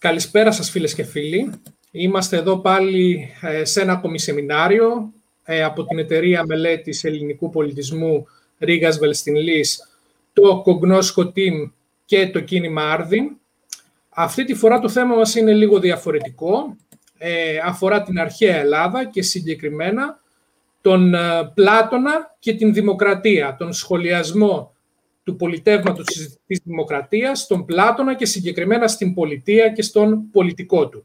Καλησπέρα σας φίλες και φίλοι. Είμαστε εδώ πάλι ε, σε ένα ακόμη σεμινάριο ε, από την Εταιρεία Μελέτης Ελληνικού Πολιτισμού Ρίγας Βελστινλής, το Κογνώσκο Team και το Κίνημα Άρδιν. Αυτή τη φορά το θέμα μας είναι λίγο διαφορετικό. Ε, αφορά την αρχαία Ελλάδα και συγκεκριμένα τον Πλάτωνα και την Δημοκρατία, τον σχολιασμό του πολιτεύματος της δημοκρατίας, στον Πλάτωνα και συγκεκριμένα στην πολιτεία και στον πολιτικό του.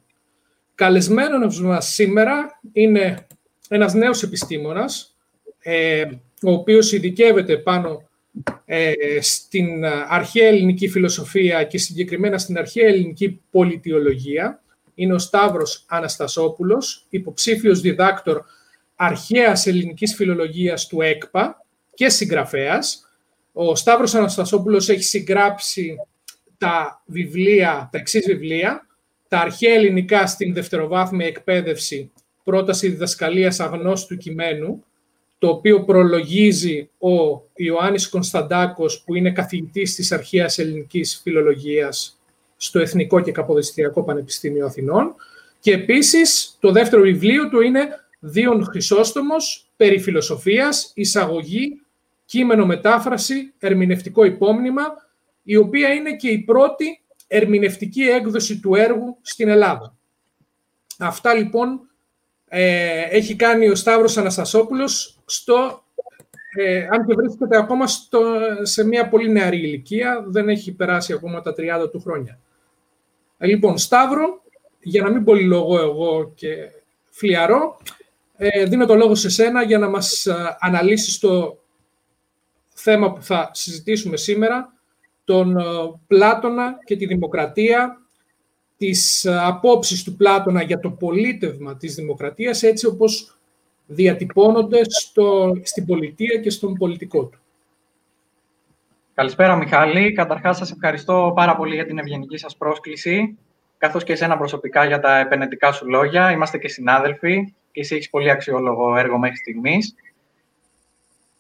Καλεσμένος μας σήμερα είναι ένας νέος επιστήμονας, ε, ο οποίος ειδικεύεται πάνω ε, στην αρχαία ελληνική φιλοσοφία και συγκεκριμένα στην αρχαία ελληνική πολιτιολογία. Είναι ο Σταύρος Αναστασόπουλος, υποψήφιος διδάκτορ αρχαίας ελληνικής φιλολογίας του ΕΚΠΑ και συγγραφέας, ο Σταύρος Αναστασόπουλος έχει συγγράψει τα βιβλία, τα εξής βιβλία, τα αρχαία ελληνικά στην δευτεροβάθμια εκπαίδευση, πρόταση διδασκαλίας αγνώστου κειμένου, το οποίο προλογίζει ο Ιωάννης Κωνσταντάκος, που είναι καθηγητής της αρχαίας ελληνικής φιλολογίας στο Εθνικό και Καποδιστριακό Πανεπιστήμιο Αθηνών. Και επίσης το δεύτερο βιβλίο του είναι «Δίον Χρυσόστομος, περί φιλοσοφίας, εισαγωγή κείμενο μετάφραση, ερμηνευτικό υπόμνημα, η οποία είναι και η πρώτη ερμηνευτική έκδοση του έργου στην Ελλάδα. Αυτά λοιπόν ε, έχει κάνει ο Σταύρος Αναστασόπουλος στο, ε, αν και βρίσκεται ακόμα στο, σε μια πολύ νεαρή ηλικία, δεν έχει περάσει ακόμα τα 30 του χρόνια. Ε, λοιπόν, Σταύρο, για να μην πολυλογώ εγώ και φλιαρώ, ε, δίνω το λόγο σε σένα για να μας ε, αναλύσεις το θέμα που θα συζητήσουμε σήμερα, τον ε, Πλάτωνα και τη δημοκρατία, τις ε, απόψεις του Πλάτωνα για το πολίτευμα της δημοκρατίας, έτσι όπως διατυπώνονται στο, στην πολιτεία και στον πολιτικό του. Καλησπέρα, Μιχάλη. Καταρχάς, σας ευχαριστώ πάρα πολύ για την ευγενική σας πρόσκληση, καθώς και εσένα προσωπικά για τα επενετικά σου λόγια. Είμαστε και συνάδελφοι και εσύ έχεις πολύ αξιόλογο έργο μέχρι στιγμής.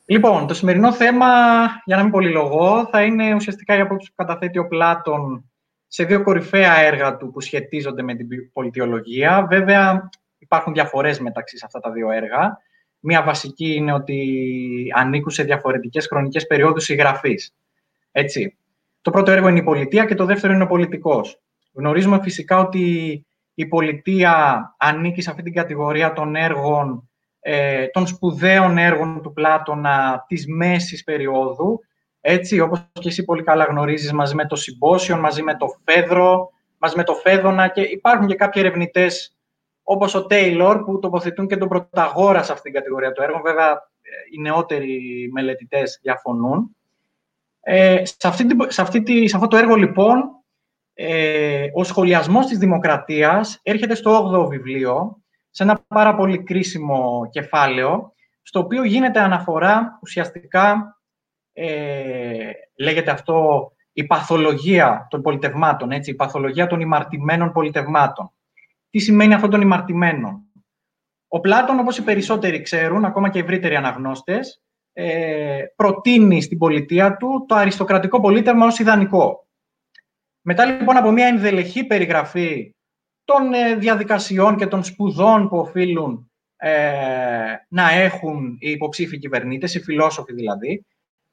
Λοιπόν, το σημερινό θέμα, για να μην πολυλογώ, θα είναι ουσιαστικά η απόψη που καταθέτει ο Πλάτων σε δύο κορυφαία έργα του που σχετίζονται με την πολιτιολογία. Βέβαια, υπάρχουν διαφορές μεταξύ σε αυτά τα δύο έργα. Μία βασική είναι ότι ανήκουν σε διαφορετικές χρονικές περιόδους συγγραφής. Έτσι. Το πρώτο έργο είναι η πολιτεία και το δεύτερο είναι ο πολιτικός. Γνωρίζουμε φυσικά ότι η πολιτεία ανήκει σε αυτή την κατηγορία των έργων ε, των σπουδαίων έργων του Πλάτωνα της μέσης περίοδου, έτσι, όπως και εσύ πολύ καλά γνωρίζεις, μαζί με το Συμπόσιον, μαζί με το Φέδρο, μαζί με το Φέδωνα και υπάρχουν και κάποιοι ερευνητές όπως ο Τέιλορ που τοποθετούν και τον Πρωταγόρα σε αυτήν την κατηγορία του έργου. Βέβαια, ε, οι νεότεροι μελετητές διαφωνούν. Ε, σε, αυτή, σε, αυτή, σε αυτό το έργο, λοιπόν, ε, ο σχολιασμός της δημοκρατίας έρχεται στο 8ο βιβλίο σε ένα πάρα πολύ κρίσιμο κεφάλαιο, στο οποίο γίνεται αναφορά ουσιαστικά, ε, λέγεται αυτό, η παθολογία των πολιτευμάτων, έτσι, η παθολογία των ημαρτημένων πολιτευμάτων. Τι σημαίνει αυτό των ημαρτημένων; Ο Πλάτων, όπως οι περισσότεροι ξέρουν, ακόμα και οι ευρύτεροι αναγνώστες, ε, προτείνει στην πολιτεία του το αριστοκρατικό πολίτευμα ως ιδανικό. Μετά λοιπόν από μια ενδελεχή περιγραφή των ε, διαδικασιών και των σπουδών που οφείλουν ε, να έχουν οι υποψήφοι κυβερνήτες, οι φιλόσοφοι δηλαδή,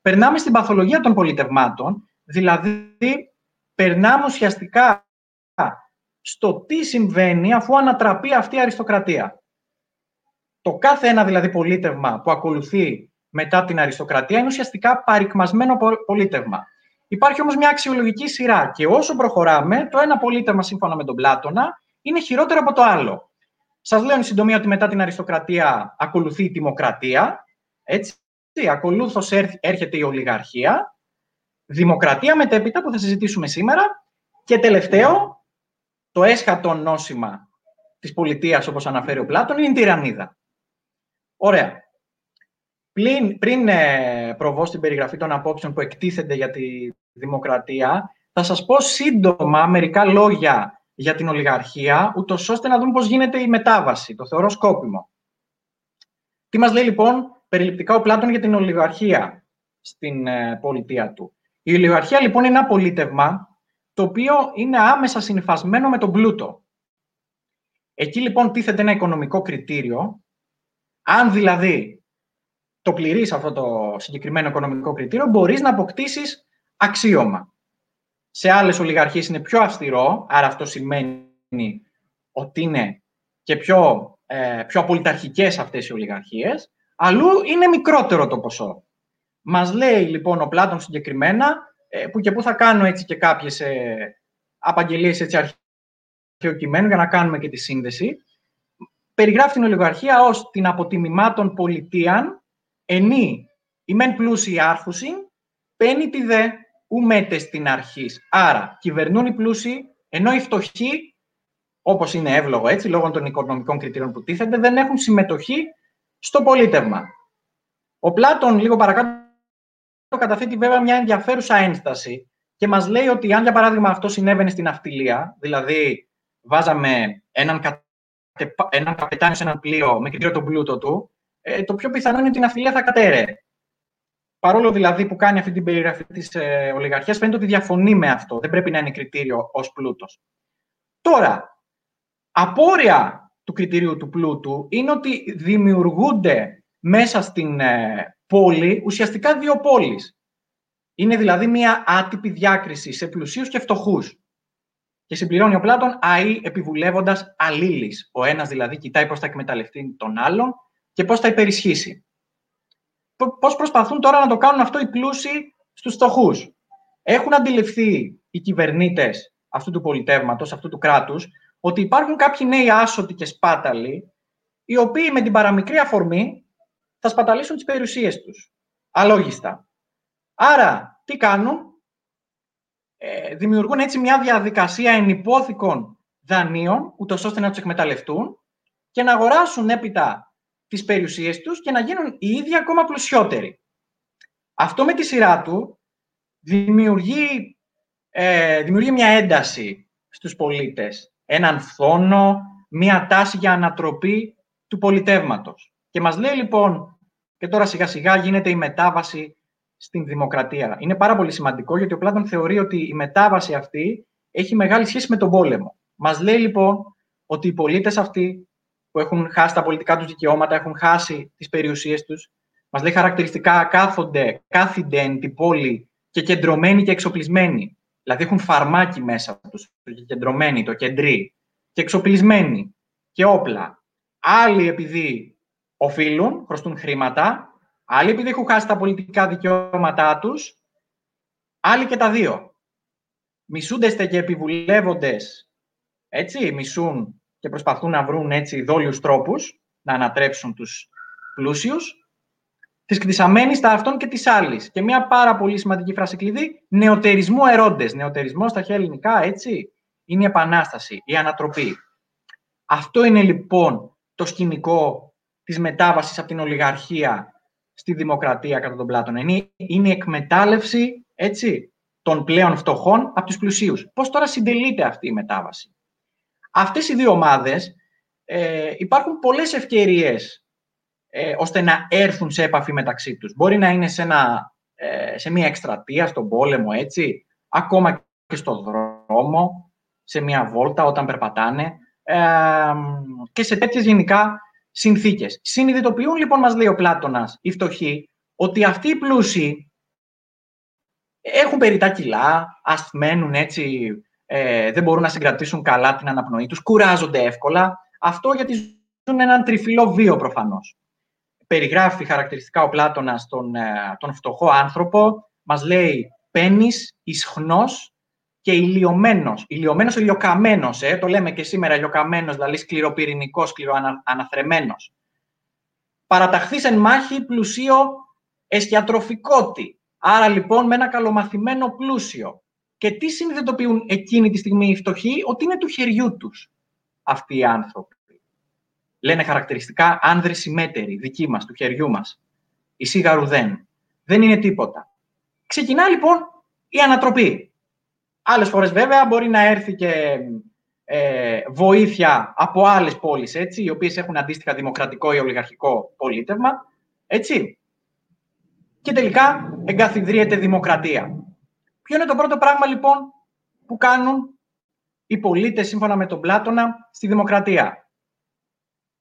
περνάμε στην παθολογία των πολιτευμάτων, δηλαδή περνάμε ουσιαστικά στο τι συμβαίνει αφού ανατραπεί αυτή η αριστοκρατία. Το κάθε ένα δηλαδή πολίτευμα που ακολουθεί μετά την αριστοκρατία είναι ουσιαστικά παρικμασμένο πολίτευμα. Υπάρχει όμως μια αξιολογική σειρά και όσο προχωράμε, το ένα πολίτευμα σύμφωνα με τον Πλάτωνα είναι χειρότερο από το άλλο. Σας λέω εν συντομία ότι μετά την αριστοκρατία ακολουθεί η δημοκρατία. Έτσι, ακολούθως έρχεται η ολιγαρχία. Δημοκρατία μετέπειτα που θα συζητήσουμε σήμερα. Και τελευταίο, το έσχατο νόσημα της πολιτείας, όπως αναφέρει ο Πλάτων, είναι η τυραννίδα. Ωραία. Πριν, πριν ε, προβώ στην περιγραφή των απόψεων που εκτίθενται για τη δημοκρατία, θα σας πω σύντομα μερικά λόγια για την ολιγαρχία, ούτως ώστε να δούμε πώς γίνεται η μετάβαση. Το θεωρώ σκόπιμο. Τι μας λέει λοιπόν περιληπτικά ο Πλάτων για την ολιγαρχία στην ε, πολιτεία του. Η ολιγαρχία λοιπόν είναι ένα πολίτευμα το οποίο είναι άμεσα συνυφασμένο με τον πλούτο. Εκεί λοιπόν τίθεται ένα οικονομικό κριτήριο. Αν δηλαδή το πληρείς αυτό το συγκεκριμένο οικονομικό κριτήριο, μπορείς να αποκτήσεις αξίωμα. Σε άλλες ολιγαρχίες είναι πιο αυστηρό, άρα αυτό σημαίνει ότι είναι και πιο, ε, πιο απολυταρχικές αυτές οι ολιγαρχίες, αλλού είναι μικρότερο το ποσό. Μας λέει λοιπόν ο Πλάτων συγκεκριμένα, ε, που και που θα κάνω έτσι και κάποιες ε, απαγγελίες έτσι αρχαίου κειμένου για να κάνουμε και τη σύνδεση, περιγράφει την ολιγαρχία ως την αποτιμημάτων πολιτείαν, ενή η μεν πλούσιοι άρχουσιν, παίρνει τη δε ουμέντε στην αρχή. Άρα, κυβερνούν οι πλούσιοι, ενώ οι φτωχοί, όπως είναι εύλογο έτσι, λόγω των οικονομικών κριτήριων που τίθενται, δεν έχουν συμμετοχή στο πολίτευμα. Ο Πλάτων, λίγο παρακάτω, καταθέτει βέβαια μια ενδιαφέρουσα ένσταση και μας λέει ότι αν, για παράδειγμα, αυτό συνέβαινε στην αυτιλία, δηλαδή βάζαμε έναν, κατε... έναν καπετάνιο σε ένα πλοίο με κριτήριο τον πλούτο του, ε, το πιο πιθανό είναι ότι η αυτιλία θα κατέρε παρόλο δηλαδή που κάνει αυτή την περιγραφή της ε, ολιγαρχίας, φαίνεται ότι διαφωνεί με αυτό. Δεν πρέπει να είναι κριτήριο ως πλούτος. Τώρα, απόρρια του κριτηρίου του πλούτου είναι ότι δημιουργούνται μέσα στην ε, πόλη ουσιαστικά δύο πόλεις. Είναι δηλαδή μια άτυπη διάκριση σε πλουσίους και φτωχούς. Και συμπληρώνει ο Πλάτων αή επιβουλεύοντας αλλήλεις. Ο ένας δηλαδή κοιτάει πώς θα εκμεταλλευτεί τον άλλον και πώς θα υπερισχύσει πώς προσπαθούν τώρα να το κάνουν αυτό οι πλούσιοι στους φτωχούς. Έχουν αντιληφθεί οι κυβερνήτες αυτού του πολιτεύματος, αυτού του κράτους, ότι υπάρχουν κάποιοι νέοι άσωτοι και σπάταλοι, οι οποίοι με την παραμικρή αφορμή θα σπαταλήσουν τις περιουσίες τους. Αλόγιστα. Άρα, τι κάνουν, ε, δημιουργούν έτσι μια διαδικασία ενυπόθηκων δανείων, ούτως ώστε να τους εκμεταλλευτούν και να αγοράσουν έπειτα τις περιουσίες τους και να γίνουν οι ίδιοι ακόμα πλουσιότεροι. Αυτό με τη σειρά του δημιουργεί, ε, δημιουργεί μια ένταση στους πολίτες, έναν φθόνο, μια τάση για ανατροπή του πολιτεύματος. Και μας λέει λοιπόν, και τώρα σιγά σιγά γίνεται η μετάβαση στην δημοκρατία. Είναι πάρα πολύ σημαντικό γιατί ο Πλάτων θεωρεί ότι η μετάβαση αυτή έχει μεγάλη σχέση με τον πόλεμο. Μας λέει λοιπόν ότι οι πολίτες αυτοί που έχουν χάσει τα πολιτικά τους δικαιώματα, έχουν χάσει τις περιουσίες τους. Μας λέει χαρακτηριστικά κάθονται, κάθονται εν την πόλη και κεντρωμένοι και εξοπλισμένοι. Δηλαδή έχουν φαρμάκι μέσα τους, το κεντρωμένοι, το κεντρί, και εξοπλισμένοι και όπλα. Άλλοι επειδή οφείλουν, χρωστούν χρήματα, άλλοι επειδή έχουν χάσει τα πολιτικά δικαιώματά τους, άλλοι και τα δύο. Μισούντεστε και επιβουλεύοντες, έτσι, μισούν και προσπαθούν να βρουν έτσι δόλιους τρόπους να ανατρέψουν τους πλούσιους, της κτισαμένης τα αυτών και της άλλης. Και μια πάρα πολύ σημαντική φράση κλειδί, νεοτερισμό ερόντες. Νεοτερισμός στα χέρια ελληνικά, έτσι, είναι η επανάσταση, η ανατροπή. Αυτό είναι λοιπόν το σκηνικό της μετάβασης από την ολιγαρχία στη δημοκρατία κατά τον Πλάτων. Είναι, είναι η εκμετάλλευση έτσι, των πλέον φτωχών από τους πλουσίους. Πώς τώρα συντελείται αυτή η μετάβαση; Αυτές οι δύο ομάδες ε, υπάρχουν πολλές ευκαιρίες ε, ώστε να έρθουν σε επαφή μεταξύ τους. Μπορεί να είναι σε, ένα, ε, σε μια εκστρατεία, στον πόλεμο, έτσι, ακόμα και στον δρόμο, σε μια βόλτα όταν περπατάνε ε, και σε τέτοιες γενικά συνθήκες. Συνειδητοποιούν λοιπόν, μας λέει ο Πλάτωνας, οι φτωχοί, ότι αυτοί οι πλούσιοι έχουν περιτά κιλά, ασθμένουν έτσι ε, δεν μπορούν να συγκρατήσουν καλά την αναπνοή τους, κουράζονται εύκολα. Αυτό γιατί ζουν έναν τριφυλό βίο προφανώς. Περιγράφει χαρακτηριστικά ο Πλάτωνας τον, ε, τον φτωχό άνθρωπο, μας λέει πένις, ισχνός και ηλιομένος. Ηλιομένος, ηλιοκαμένος, ε, το λέμε και σήμερα ηλιοκαμένος, δηλαδή σκληροπυρηνικός, σκληροαναθρεμένος. Παραταχθείς εν μάχη πλουσίο εστιατροφικότη. Άρα λοιπόν με ένα καλομαθημένο πλούσιο. Και τι συνειδητοποιούν εκείνη τη στιγμή οι φτωχοί, ότι είναι του χεριού τους αυτοί οι άνθρωποι. Λένε χαρακτηριστικά άνδρες συμμέτεροι, δικοί μας, του χεριού μας. Η σίγαρου δεν. Δεν είναι τίποτα. Ξεκινά λοιπόν η ανατροπή. Άλλες φορές βέβαια μπορεί να έρθει και ε, βοήθεια από άλλες πόλεις, έτσι, οι οποίες έχουν αντίστοιχα δημοκρατικό ή ολιγαρχικό πολίτευμα, έτσι. Και τελικά εγκαθιδρύεται δημοκρατία. Ποιο είναι το πρώτο πράγμα λοιπόν που κάνουν οι πολίτες σύμφωνα με τον Πλάτωνα στη δημοκρατία;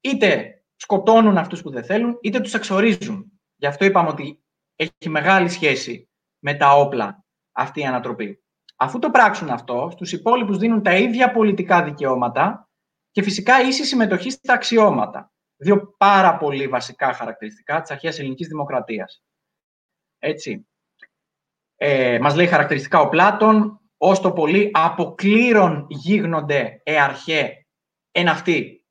Είτε σκοτώνουν αυτούς που δεν θέλουν, είτε τους εξορίζουν. Γι' αυτό είπαμε ότι έχει μεγάλη σχέση με τα όπλα αυτή η ανατροπή. Αφού το πράξουν αυτό, στους υπόλοιπους δίνουν τα ίδια πολιτικά δικαιώματα και φυσικά ίση συμμετοχή στα αξιώματα. Δύο πάρα πολύ βασικά χαρακτηριστικά της αρχαίας ελληνικής δημοκρατίας. Έτσι. Ε, μας λέει χαρακτηριστικά ο Πλάτων, ως το πολύ αποκλήρων γίγνονται εαρχέ εν αυτή.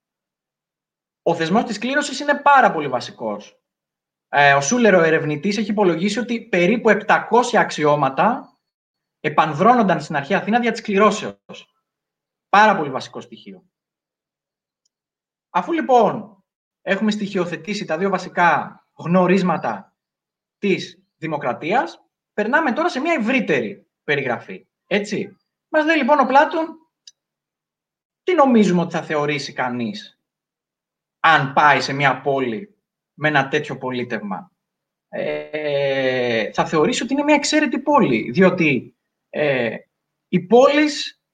Ο θεσμός της κλήρωσης είναι πάρα πολύ βασικός. Ε, ο Σούλερ, ο ερευνητής, έχει υπολογίσει ότι περίπου 700 αξιώματα επανδρώνονταν στην αρχαία Αθήνα δια της κληρώσεως. Πάρα πολύ βασικό στοιχείο. Αφού λοιπόν έχουμε στοιχειοθετήσει τα δύο βασικά γνωρίσματα της δημοκρατίας, περνάμε τώρα σε μια ευρύτερη περιγραφή. Έτσι. Μας λέει λοιπόν ο Πλάτων, τι νομίζουμε ότι θα θεωρήσει κανείς αν πάει σε μια πόλη με ένα τέτοιο πολίτευμα; Ε, θα θεωρήσει ότι είναι μια εξαίρετη πόλη, διότι ε, η πόλη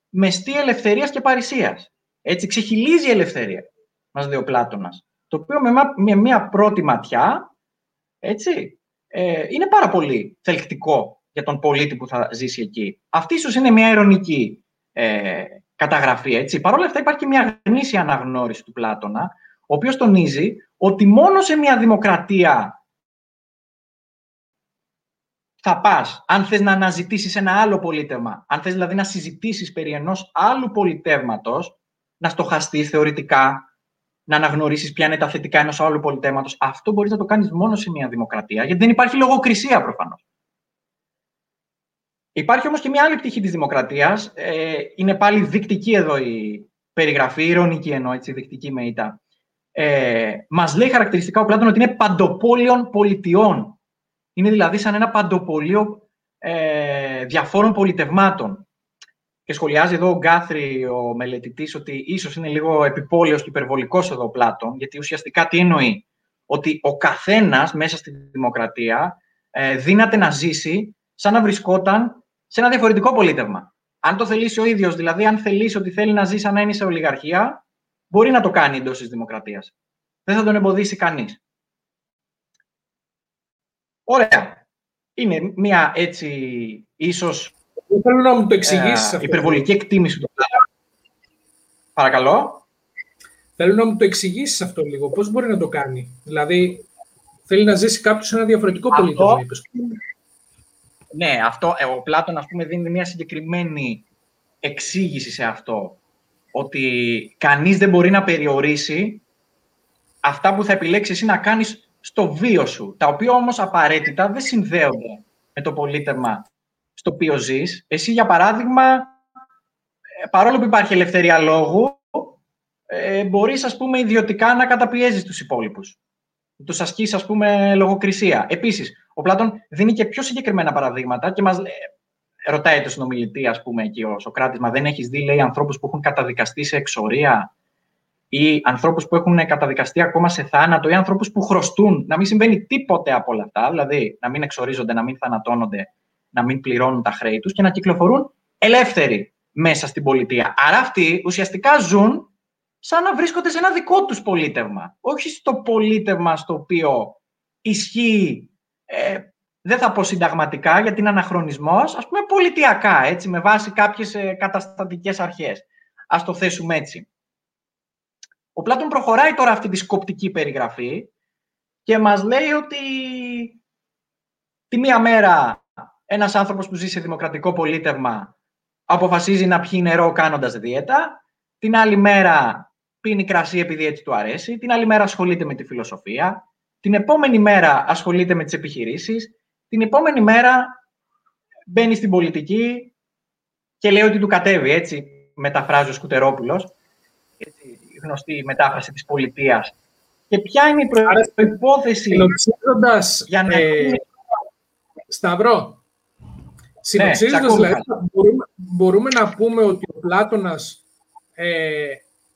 μεστή ελευθερίας και παρησίας. Έτσι, ξεχυλίζει η ελευθερία, μας λέει ο Πλάτωνας. Το οποίο με, μια πρώτη ματιά, έτσι, ε, είναι πάρα πολύ θελκτικό για τον πολίτη που θα ζήσει εκεί. Αυτή ίσως είναι μια ειρωνική ε, καταγραφή. Έτσι. Παρ' όλα αυτά υπάρχει και μια γνήσια αναγνώριση του Πλάτωνα, ο οποίος τονίζει ότι μόνο σε μια δημοκρατία θα πας, αν θες να αναζητήσεις ένα άλλο πολίτευμα, αν θες δηλαδή να συζητήσεις περί ενός άλλου πολιτεύματος, να στοχαστείς θεωρητικά, να αναγνωρίσεις ποια είναι τα θετικά ενός άλλου πολιτεύματος, αυτό μπορείς να το κάνεις μόνο σε μια δημοκρατία, γιατί δεν υπάρχει λογοκρισία προφανώς. Υπάρχει όμως και μια άλλη πτυχή της δημοκρατίας. Ε, είναι πάλι δεικτική εδώ η περιγραφή, ηρωνική εννοώ, έτσι, δεικτική με ήττα. Ε, μας λέει χαρακτηριστικά ο Πλάτων ότι είναι παντοπόλιων πολιτιών. Είναι δηλαδή σαν ένα παντοπολείο ε, διαφόρων πολιτευμάτων. Και σχολιάζει εδώ ο Γκάθρι, ο μελετητής, ότι ίσως είναι λίγο επιπόλαιος και υπερβολικός εδώ ο Πλάτων, γιατί ουσιαστικά τι εννοεί; Ότι ο καθένας μέσα στη δημοκρατία ε, δύναται να ζήσει σαν να βρισκόταν σε ένα διαφορετικό πολίτευμα. Αν το θελήσει ο ίδιος, δηλαδή αν θελήσει ότι θέλει να ζει σαν να είναι σε ολιγαρχία, μπορεί να το κάνει εντός της δημοκρατίας. Δεν θα τον εμποδίσει κανείς. Ωραία. Είναι μια έτσι ίσως. Θέλω να μου το εξηγήσεις. Ε, υπερβολική εκτίμηση του Παρακαλώ. Θέλω να μου το εξηγήσεις αυτό λίγο. Πώς μπορεί να το κάνει; Δηλαδή, θέλει να ζήσει κάποιος σε ένα διαφορετικό πολίτευμα. Ναι, αυτό, ε, ο Πλάτων, ας πούμε, δίνει μια συγκεκριμένη εξήγηση σε αυτό. Ότι κανείς δεν μπορεί να περιορίσει αυτά που θα επιλέξεις εσύ να κάνεις στο βίο σου, τα οποία όμως απαραίτητα δεν συνδέονται με το πολίτευμα στο οποίο ζεις. Εσύ, για παράδειγμα, ε, παρόλο που υπάρχει ελευθερία λόγου, ε, μπορείς, ας πούμε, ιδιωτικά να καταπιέζεις τους υπόλοιπους. Τους ασκείς, ας πούμε, λογοκρισία. Επίσης, ο Πλάτων δίνει και πιο συγκεκριμένα παραδείγματα και μας ρωτάει το συνομιλητή, ας πούμε, εκεί ο Σοκράτης, μα δεν έχεις δει, λέει, ανθρώπους που έχουν καταδικαστεί σε εξορία ή ανθρώπους που έχουν καταδικαστεί ακόμα σε θάνατο ή ανθρώπους που χρωστούν. Να μην συμβαίνει τίποτε από όλα αυτά, δηλαδή να μην εξορίζονται, να μην θανατώνονται, να μην πληρώνουν τα χρέη τους και να κυκλοφορούν ελεύθεροι μέσα στην πολιτεία. Άρα αυτοί ουσιαστικά ζουν σαν να βρίσκονται σε ένα δικό τους πολίτευμα. Όχι στο πολίτευμα στο οποίο ισχύει ε, δεν θα πω συνταγματικά γιατί είναι αναχρονισμός, ας πούμε πολιτιακά, έτσι, με βάση κάποιες ε, καταστατικές αρχές. Ας το θέσουμε έτσι. Ο Πλάτων προχωράει τώρα αυτή τη σκοπτική περιγραφή και μας λέει ότι τη μία μέρα ένας άνθρωπος που ζει σε δημοκρατικό πολίτευμα αποφασίζει να πιει νερό κάνοντας δίαιτα, την άλλη μέρα πίνει κρασί επειδή έτσι του αρέσει, την άλλη μέρα ασχολείται με τη φιλοσοφία, την επόμενη μέρα ασχολείται με τις επιχειρήσεις. Την επόμενη μέρα μπαίνει στην πολιτική και λέει ότι του κατέβει, έτσι μεταφράζει ο Σκουτερόπουλος. Έτσι, γνωστή μετάφραση της πολιτείας. Και ποια είναι η προϋπόθεση για να... Ε, Σταυρό, συνοψίζοντας, ναι, δηλαδή, μπορούμε, μπορούμε, να πούμε ότι ο Πλάτωνας ε,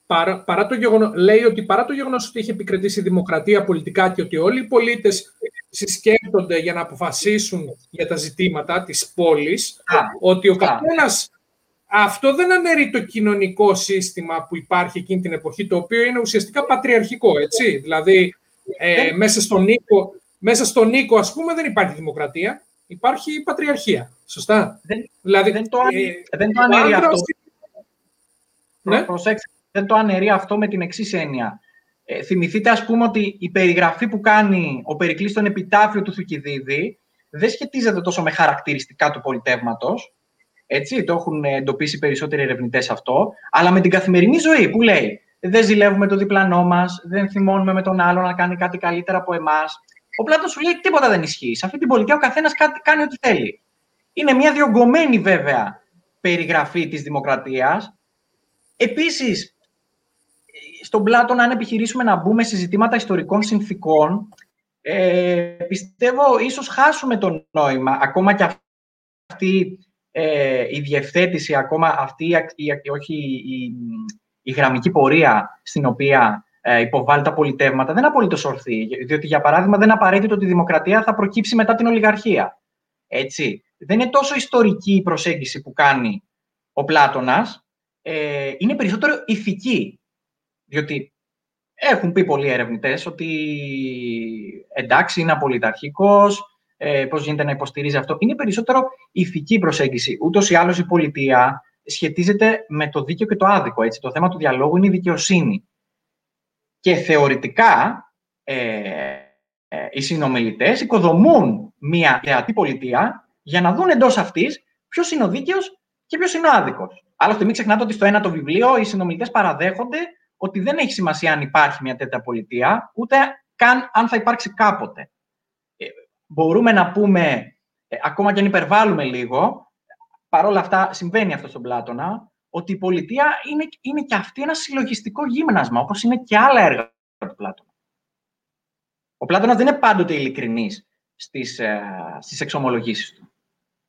παρά, παρά το γεγονό, λέει ότι παρά το γεγονός ότι έχει επικρατήσει η δημοκρατία πολιτικά και ότι όλοι οι πολίτες συσκέπτονται για να αποφασίσουν για τα ζητήματα της πόλης, ότι ο καθένας αυτό δεν αναιρεί το κοινωνικό σύστημα που υπάρχει εκείνη την εποχή, το οποίο είναι ουσιαστικά πατριαρχικό, έτσι. Δηλαδή, ε, μέσα, στον Νίκο, μέσα στον Νίκο, ας πούμε, δεν υπάρχει δημοκρατία, υπάρχει πατριαρχία. Σωστά; Δεν, δηλαδή, δεν το, ε, δεν το αναιρεί αυτό. Ναι. Προσέξτε, δεν το αναιρεί αυτό με την εξής έννοια. Ε, θυμηθείτε, ας πούμε, ότι η περιγραφή που κάνει ο Περικλής στον επιτάφιο του Θουκυδίδη δεν σχετίζεται τόσο με χαρακτηριστικά του πολιτεύματος, έτσι, το έχουν εντοπίσει περισσότεροι ερευνητές αυτό, αλλά με την καθημερινή ζωή που λέει δεν ζηλεύουμε το διπλανό μας, δεν θυμώνουμε με τον άλλο να κάνει κάτι καλύτερα από εμάς. Ο Πλάτος σου λέει τίποτα δεν ισχύει. Σε αυτή την πολιτεία ο καθένας κάνει ό,τι θέλει. Είναι μια διωγγωμένη βέβαια περιγραφή της δημοκρατίας. Επίσης, στον Πλάτων, αν επιχειρήσουμε να μπούμε σε ζητήματα ιστορικών συνθήκων, ε, πιστεύω ίσως χάσουμε το νόημα, ακόμα και αυτή ε, η διευθέτηση, ακόμα αυτή η, όχι, η, η γραμμική πορεία στην οποία ε, υποβάλλει τα πολιτεύματα δεν είναι απολύτως ορθή. Διότι, για παράδειγμα, δεν είναι απαραίτητο ότι η δημοκρατία θα προκύψει μετά την ολιγαρχία. Έτσι. Δεν είναι τόσο ιστορική η προσέγγιση που κάνει ο Πλάτωνας, ε, είναι περισσότερο ηθική. Διότι έχουν πει πολλοί ερευνητές ότι εντάξει, είναι απολυταρχικός, ε, πώς γίνεται να υποστηρίζει αυτό. Είναι περισσότερο ηθική προσέγγιση. Ούτως ή άλλως η πολιτεία σχετίζεται με το δίκαιο και το άδικο. Έτσι. Το θέμα του διαλόγου είναι η δικαιοσύνη. Και θεωρητικά ε, ε, οι συνομιλητές οικοδομούν μια θεατή πολιτεία για να δουν εντός αυτής ποιος είναι ο δίκαιος και ποιος είναι ο άδικος. Άλλωστε, μην ξεχνάτε ότι στο ένα το βιβλίο οι συνομιλητές παραδέχονται ότι δεν έχει σημασία αν υπάρχει μια τέτοια πολιτεία, ούτε καν αν θα υπάρξει κάποτε μπορούμε να πούμε, ε, ακόμα και αν υπερβάλλουμε λίγο, παρόλα αυτά συμβαίνει αυτό στον Πλάτωνα, ότι η πολιτεία είναι, είναι και αυτή ένα συλλογιστικό γύμνασμα, όπως είναι και άλλα έργα του Πλάτωνα. Ο Πλάτωνας δεν είναι πάντοτε ειλικρινής στις, ε, στις εξομολογήσεις του.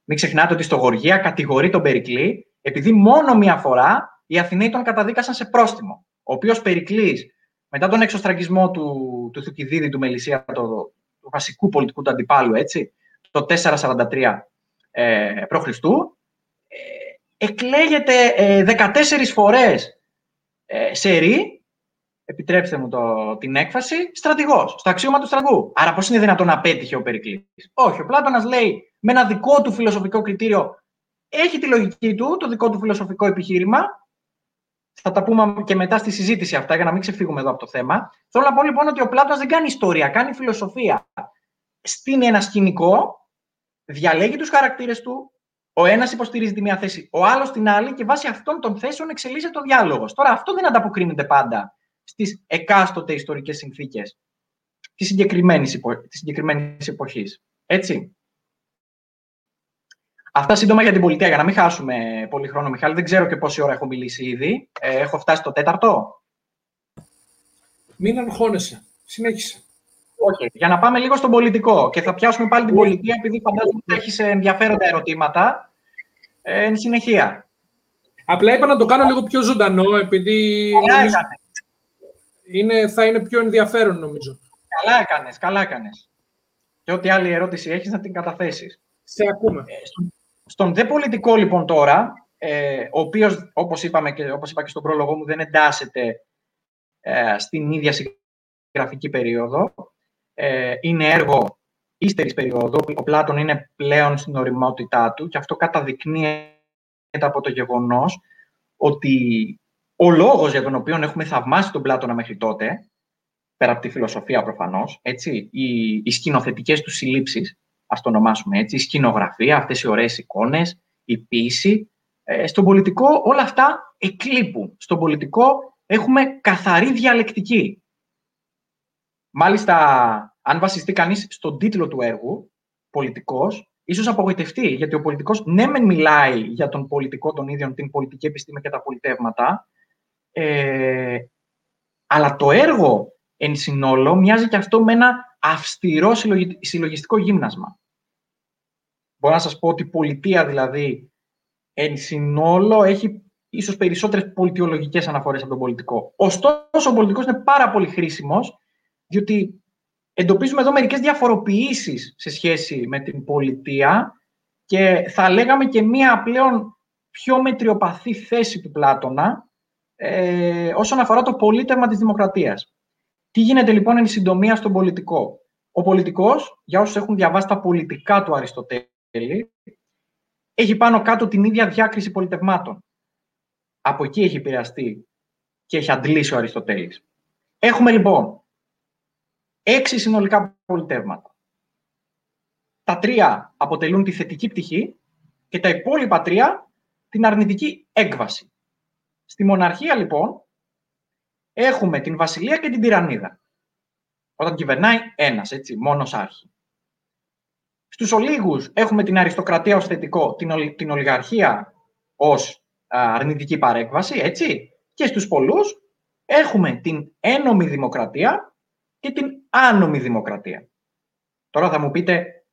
Μην ξεχνάτε ότι στο Γοργία κατηγορεί τον Περικλή, επειδή μόνο μία φορά οι Αθηναίοι τον καταδίκασαν σε πρόστιμο. Ο οποίος Περικλής, μετά τον εξωστραγισμό του, του Θουκυδίδη του Μελισσία το, του βασικού πολιτικού του αντιπάλου, έτσι, το 443 ε, π.Χ., ε, εκλέγεται ε, 14 φορές ε, σε ρή, επιτρέψτε μου το, την έκφαση, στρατηγός, στο αξίωμα του στρατηγού. Άρα πώς είναι δυνατόν να πέτυχε ο Περικλής; Όχι, ο Πλάτωνας λέει με ένα δικό του φιλοσοφικό κριτήριο έχει τη λογική του, το δικό του φιλοσοφικό επιχείρημα, θα τα πούμε και μετά στη συζήτηση αυτά, για να μην ξεφύγουμε εδώ από το θέμα. Θέλω να πω λοιπόν ότι ο Πλάτωνας δεν κάνει ιστορία, κάνει φιλοσοφία. Στείνει ένα σκηνικό, διαλέγει τους χαρακτήρες του, ο ένας υποστηρίζει τη μία θέση, ο άλλος την άλλη και βάσει αυτών των θέσεων εξελίσσεται ο διάλογος. Τώρα, αυτό δεν ανταποκρίνεται πάντα στις εκάστοτε ιστορικές συνθήκες της συγκεκριμένης εποχής. Έτσι. Αυτά σύντομα για την πολιτεία, για να μην χάσουμε πολύ χρόνο, Μιχάλη. Δεν ξέρω και πόση ώρα έχω μιλήσει ήδη. Ε, έχω φτάσει το τέταρτο. Μην αγχώνεσαι. Συνέχισε. Όχι. Για να πάμε λίγο στον πολιτικό. Και θα πιάσουμε πάλι την πολιτεία, επειδή φαντάζομαι ότι έχεις ενδιαφέροντα ερωτήματα. Ε, εν συνεχεία. Απλά είπα να το κάνω λίγο πιο ζωντανό, επειδή είναι, θα είναι πιο ενδιαφέρον, νομίζω. Καλά έκανες, καλά έκανες. Και ό,τι άλλη ερώτηση έχεις, να την καταθέσεις. Σε ακούμε. Ε, στον δε πολιτικό λοιπόν τώρα, ε, ο οποίος, όπως, είπαμε και, όπως είπα και στον πρόλογο μου, δεν εντάσσεται ε, στην ίδια συγγραφική περίοδο. Ε, είναι έργο ύστερης περίοδου. Ο Πλάτων είναι πλέον στην οριμότητά του και αυτό καταδεικνύεται από το γεγονός ότι ο λόγος για τον οποίο έχουμε θαυμάσει τον Πλάτωνα μέχρι τότε, πέρα από τη φιλοσοφία προφανώς, έτσι, οι, οι σκηνοθετικές του συλλήψεις, ας το ονομάσουμε έτσι, η σκηνογραφία, αυτές οι ωραίες εικόνες, η ποίηση. Ε, στον πολιτικό όλα αυτά εκλείπουν. Στον πολιτικό έχουμε καθαρή διαλεκτική. Μάλιστα, αν βασιστεί κανείς στον τίτλο του έργου, πολιτικός, ίσως απογοητευτεί, γιατί ο πολιτικός ναι μεν μιλάει για τον πολιτικό τον ίδιο, την πολιτική επιστήμη και τα πολιτεύματα, ε, αλλά το έργο εν συνόλο μοιάζει και αυτό με ένα αυστηρό συλλογιστικό γύμνασμα. Μπορώ να σας πω ότι η πολιτεία δηλαδή εν συνόλο έχει ίσως περισσότερες πολιτιολογικές αναφορές από τον πολιτικό. Ωστόσο, ο πολιτικός είναι πάρα πολύ χρήσιμος, διότι εντοπίζουμε εδώ μερικές διαφοροποιήσεις σε σχέση με την πολιτεία και θα λέγαμε και μία πλέον πιο μετριοπαθή θέση του Πλάτωνα ε, όσον αφορά το πολίτευμα της δημοκρατίας. Τι γίνεται λοιπόν εν συντομία στον πολιτικό; Ο πολιτικός, για όσους έχουν διαβάσει τα πολιτικά του Αριστοτέλη, έχει πάνω κάτω την ίδια διάκριση πολιτευμάτων. Από εκεί έχει επηρεαστεί και έχει αντλήσει ο Αριστοτέλης. Έχουμε λοιπόν έξι συνολικά πολιτεύματα. Τα τρία αποτελούν τη θετική πτυχή και τα υπόλοιπα τρία την αρνητική έκβαση. Στη μοναρχία λοιπόν έχουμε την βασιλεία και την τυραννίδα. Όταν κυβερνάει ένας, έτσι, μόνος άρχη. Στους ολίγους έχουμε την αριστοκρατία ως θετικό, την, την ολιγαρχία ως αρνητική παρέκβαση, έτσι. Και στους πολλούς έχουμε την ένομη δημοκρατία και την άνομη δημοκρατία. Τώρα θα μου πείτε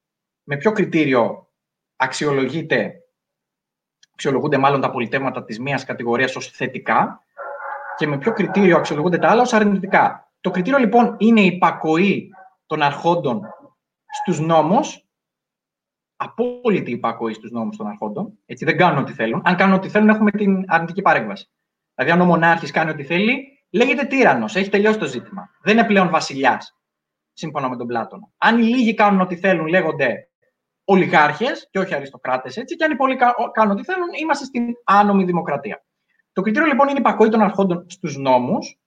με ποιο κριτήριο αξιολογείται, αξιολογούνται μάλλον τα πολιτεύματα της μίας κατηγορίας ως θετικά και με ποιο κριτήριο αξιολογούνται τα άλλα ως αρνητικά. Το κριτήριο λοιπόν είναι η υπακοή των αρχόντων στους νόμους, απόλυτη υπακοή στους νόμους των αρχόντων, έτσι δεν κάνουν ό,τι θέλουν. Αν κάνουν ό,τι θέλουν έχουμε την αρνητική παρέμβαση. Δηλαδή αν ο μονάρχης κάνει ό,τι θέλει, λέγεται τύρανος, έχει τελειώσει το ζήτημα. Δεν είναι πλέον βασιλιάς, σύμφωνα με τον Πλάτωνα. Αν οι λίγοι κάνουν ό,τι θέλουν, λέγονται ολιγάρχες και όχι αριστοκράτες, έτσι, και αν οι πολλοί κάνουν ό,τι θέλουν, είμαστε στην άνομη δημοκρατία. Το κριτήριο λοιπόν είναι η υπακοή των αρχόντων στους νόμους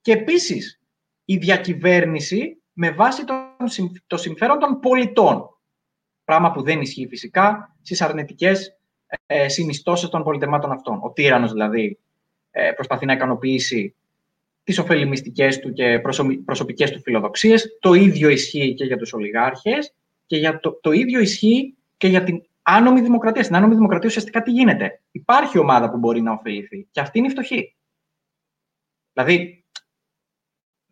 και επίσης η διακυβέρνηση με βάση το συμφέρον των πολιτών. Πράγμα που δεν ισχύει φυσικά στις αρνητικές ε, συνιστώσεις των πολιτεμάτων αυτών. Ο τύρανος δηλαδή ε, προσπαθεί να ικανοποιήσει τις ωφελημιστικές του και προσωπικές του φιλοδοξίες. Το ίδιο ισχύει και για τους ολιγάρχες και για το, το ίδιο ισχύει και για την άνομη δημοκρατία. Στην άνομη δημοκρατία ουσιαστικά τι γίνεται; Υπάρχει ομάδα που μπορεί να ωφεληθεί και αυτή είναι η φτωχή. Δηλαδή,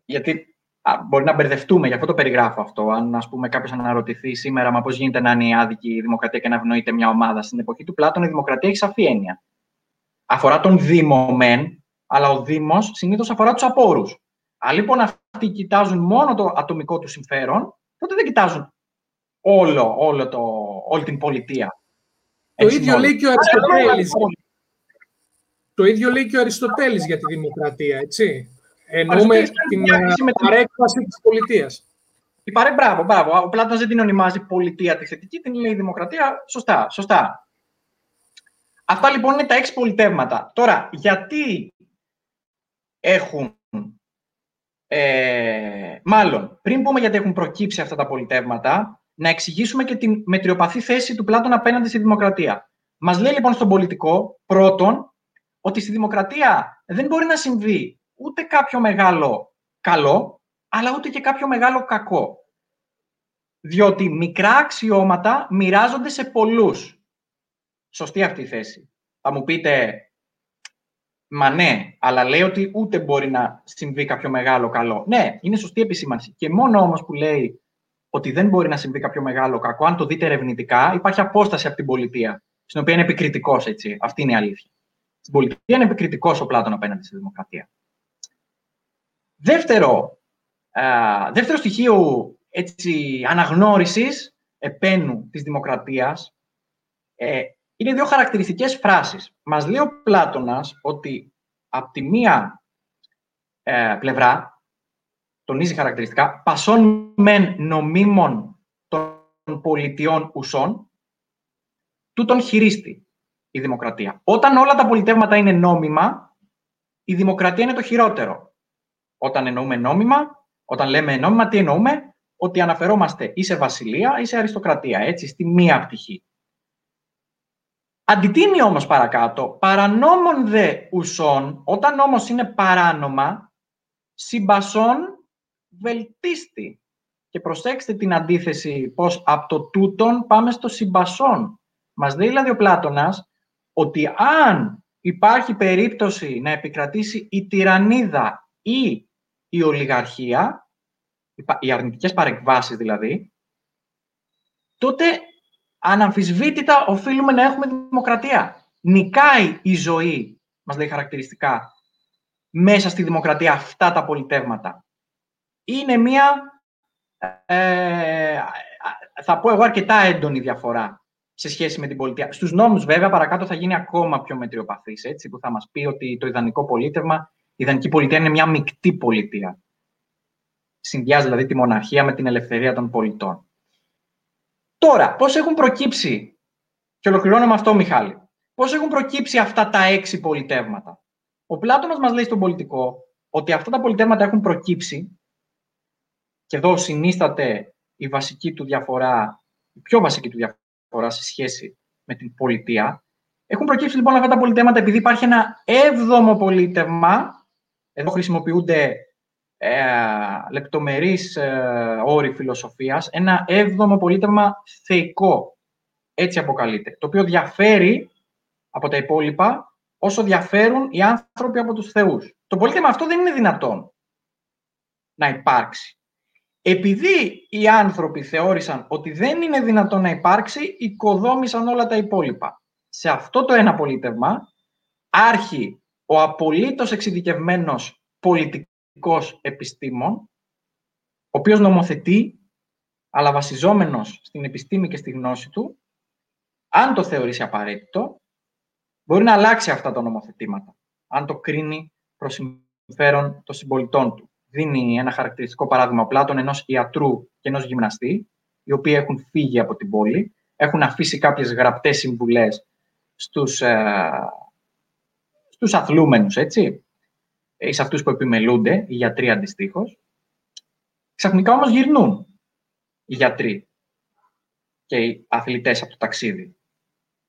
γιατί α, μπορεί να μπερδευτούμε, γι' αυτό το περιγράφω αυτό. Αν ας πούμε, κάποιος αναρωτηθεί σήμερα, μα πώς γίνεται να είναι η άδικη η δημοκρατία και να ευνοείται μια ομάδα. Στην εποχή του Πλάτων, η δημοκρατία έχει σαφή έννοια. Αφορά τον Δήμο μεν, αλλά ο Δήμος συνήθως αφορά τους απόρους. Αν λοιπόν αυτοί κοιτάζουν μόνο το ατομικό του συμφέρον, τότε δεν κοιτάζουν όλο, όλο το, όλη την πολιτεία. Το ίδιο λέει και ο Αριστοτέλης. Το ίδιο λέει και ο Αριστοτέλης για τη δημοκρατία, έτσι. Εννοούμε την παρέκβαση της πολιτείας. Η παρέ, μπράβο, μπράβο. Ο Πλάτωνας δεν την ονομάζει πολιτεία τη θετική, την λέει δημοκρατία. Σωστά, σωστά. Αυτά λοιπόν είναι τα έξι πολιτεύματα. Τώρα, γιατί έχουν ε, μάλλον, πριν πούμε γιατί έχουν προκύψει αυτά τα πολιτεύματα, να εξηγήσουμε και τη μετριοπαθή θέση του Πλάτων απέναντι στη δημοκρατία. Μας λέει λοιπόν στον πολιτικό, πρώτον, ότι στη δημοκρατία δεν μπορεί να συμβεί ούτε κάποιο μεγάλο καλό, αλλά ούτε και κάποιο μεγάλο κακό. Διότι μικρά αξιώματα μοιράζονται σε πολλούς. Σωστή αυτή η θέση. Θα μου πείτε, μα ναι, αλλά λέει ότι ούτε μπορεί να συμβεί κάποιο μεγάλο καλό. Ναι, είναι σωστή επισήμανση. Και μόνο όμως που λέει ότι δεν μπορεί να συμβεί κάποιο μεγάλο κακό. Αν το δείτε ερευνητικά, υπάρχει απόσταση από την πολιτεία, στην οποία είναι επικριτικός. Αυτή είναι η αλήθεια. Στην πολιτεία είναι επικριτικός ο Πλάτων απέναντι στη δημοκρατία. Δεύτερο, α, δεύτερο στοιχείο έτσι, αναγνώρισης επένου της δημοκρατίας ε, είναι δύο χαρακτηριστικές φράσεις. Μας λέει ο Πλάτωνας ότι από τη μία ε, πλευρά τονίζει χαρακτηριστικά, πασών μεν νομίμων των πολιτιών ουσών, τούτον χειρίστη η δημοκρατία. Όταν όλα τα πολιτεύματα είναι νόμιμα, η δημοκρατία είναι το χειρότερο. Όταν εννοούμε νόμιμα, όταν λέμε νόμιμα, τι εννοούμε, ότι αναφερόμαστε ή σε βασιλεία ή σε αριστοκρατία, έτσι, στη μία πτυχή. Αντιτείνει όμως παρακάτω, παρανόμων δε ουσών, όταν όμως είναι παράνομα, συμπασών βελτίστη. Και προσέξτε την αντίθεση πώς από το τούτον πάμε στο συμπασόν. Μας λέει δηλαδή ο Πλάτωνας ότι αν υπάρχει περίπτωση να επικρατήσει η τυραννίδα ή η ολιγαρχία, οι αρνητικές παρεκβάσεις δηλαδή, τότε αναμφισβήτητα οφείλουμε να έχουμε δημοκρατία. Νικάει η ζωή, μας λέει χαρακτηριστικά, μέσα στη δημοκρατία αυτά τα πολιτεύματα είναι μία, ε, θα πω εγώ, αρκετά έντονη διαφορά σε σχέση με την πολιτεία. Στους νόμους, βέβαια, παρακάτω θα γίνει ακόμα πιο μετριοπαθής, έτσι, που θα μας πει ότι το ιδανικό πολίτευμα, η ιδανική πολιτεία είναι μια μεικτή πολιτεία. Συνδυάζει δηλαδή τη μοναρχία με την ελευθερία των πολιτών. Τώρα, πώς έχουν προκύψει, και ολοκληρώνω με αυτό, Μιχάλη, πώς έχουν προκύψει αυτά τα έξι πολιτεύματα; Ο Πλάτωνας μας λέει στον πολιτικό ότι αυτά τα πολιτεύματα έχουν προκύψει και εδώ συνίσταται η βασική του διαφορά, η πιο βασική του διαφορά σε σχέση με την πολιτεία. Έχουν προκύψει λοιπόν αυτά τα πολιτεύματα επειδή υπάρχει ένα έβδομο πολίτευμα, εδώ χρησιμοποιούνται ε, λεπτομερείς ε, όροι φιλοσοφίας, ένα έβδομο πολίτευμα θεϊκό, έτσι αποκαλείται, το οποίο διαφέρει από τα υπόλοιπα όσο διαφέρουν οι άνθρωποι από τους θεούς. Το πολίτευμα αυτό δεν είναι δυνατόν να υπάρξει. Επειδή οι άνθρωποι θεώρησαν ότι δεν είναι δυνατόν να υπάρξει, οικοδόμησαν όλα τα υπόλοιπα. Σε αυτό το ένα πολίτευμα άρχει ο απολύτως εξειδικευμένος πολιτικός επιστήμων, ο οποίος νομοθετεί, αλλά βασιζόμενος στην επιστήμη και στη γνώση του, αν το θεωρήσει απαραίτητο, μπορεί να αλλάξει αυτά τα νομοθετήματα, αν το κρίνει προς συμφέρον των συμπολιτών του. Δίνει ένα χαρακτηριστικό παράδειγμα Πλάτων ενός ιατρού και ενός γυμναστή, οι οποίοι έχουν φύγει από την πόλη, έχουν αφήσει κάποιες γραπτές συμβουλές στους, ε, στους αθλούμενους, έτσι, ή σε αυτούς που επιμελούνται, οι γιατροί αντιστοίχως. Ξαφνικά όμως γυρνούν οι γιατροί και οι αθλητές από το ταξίδι.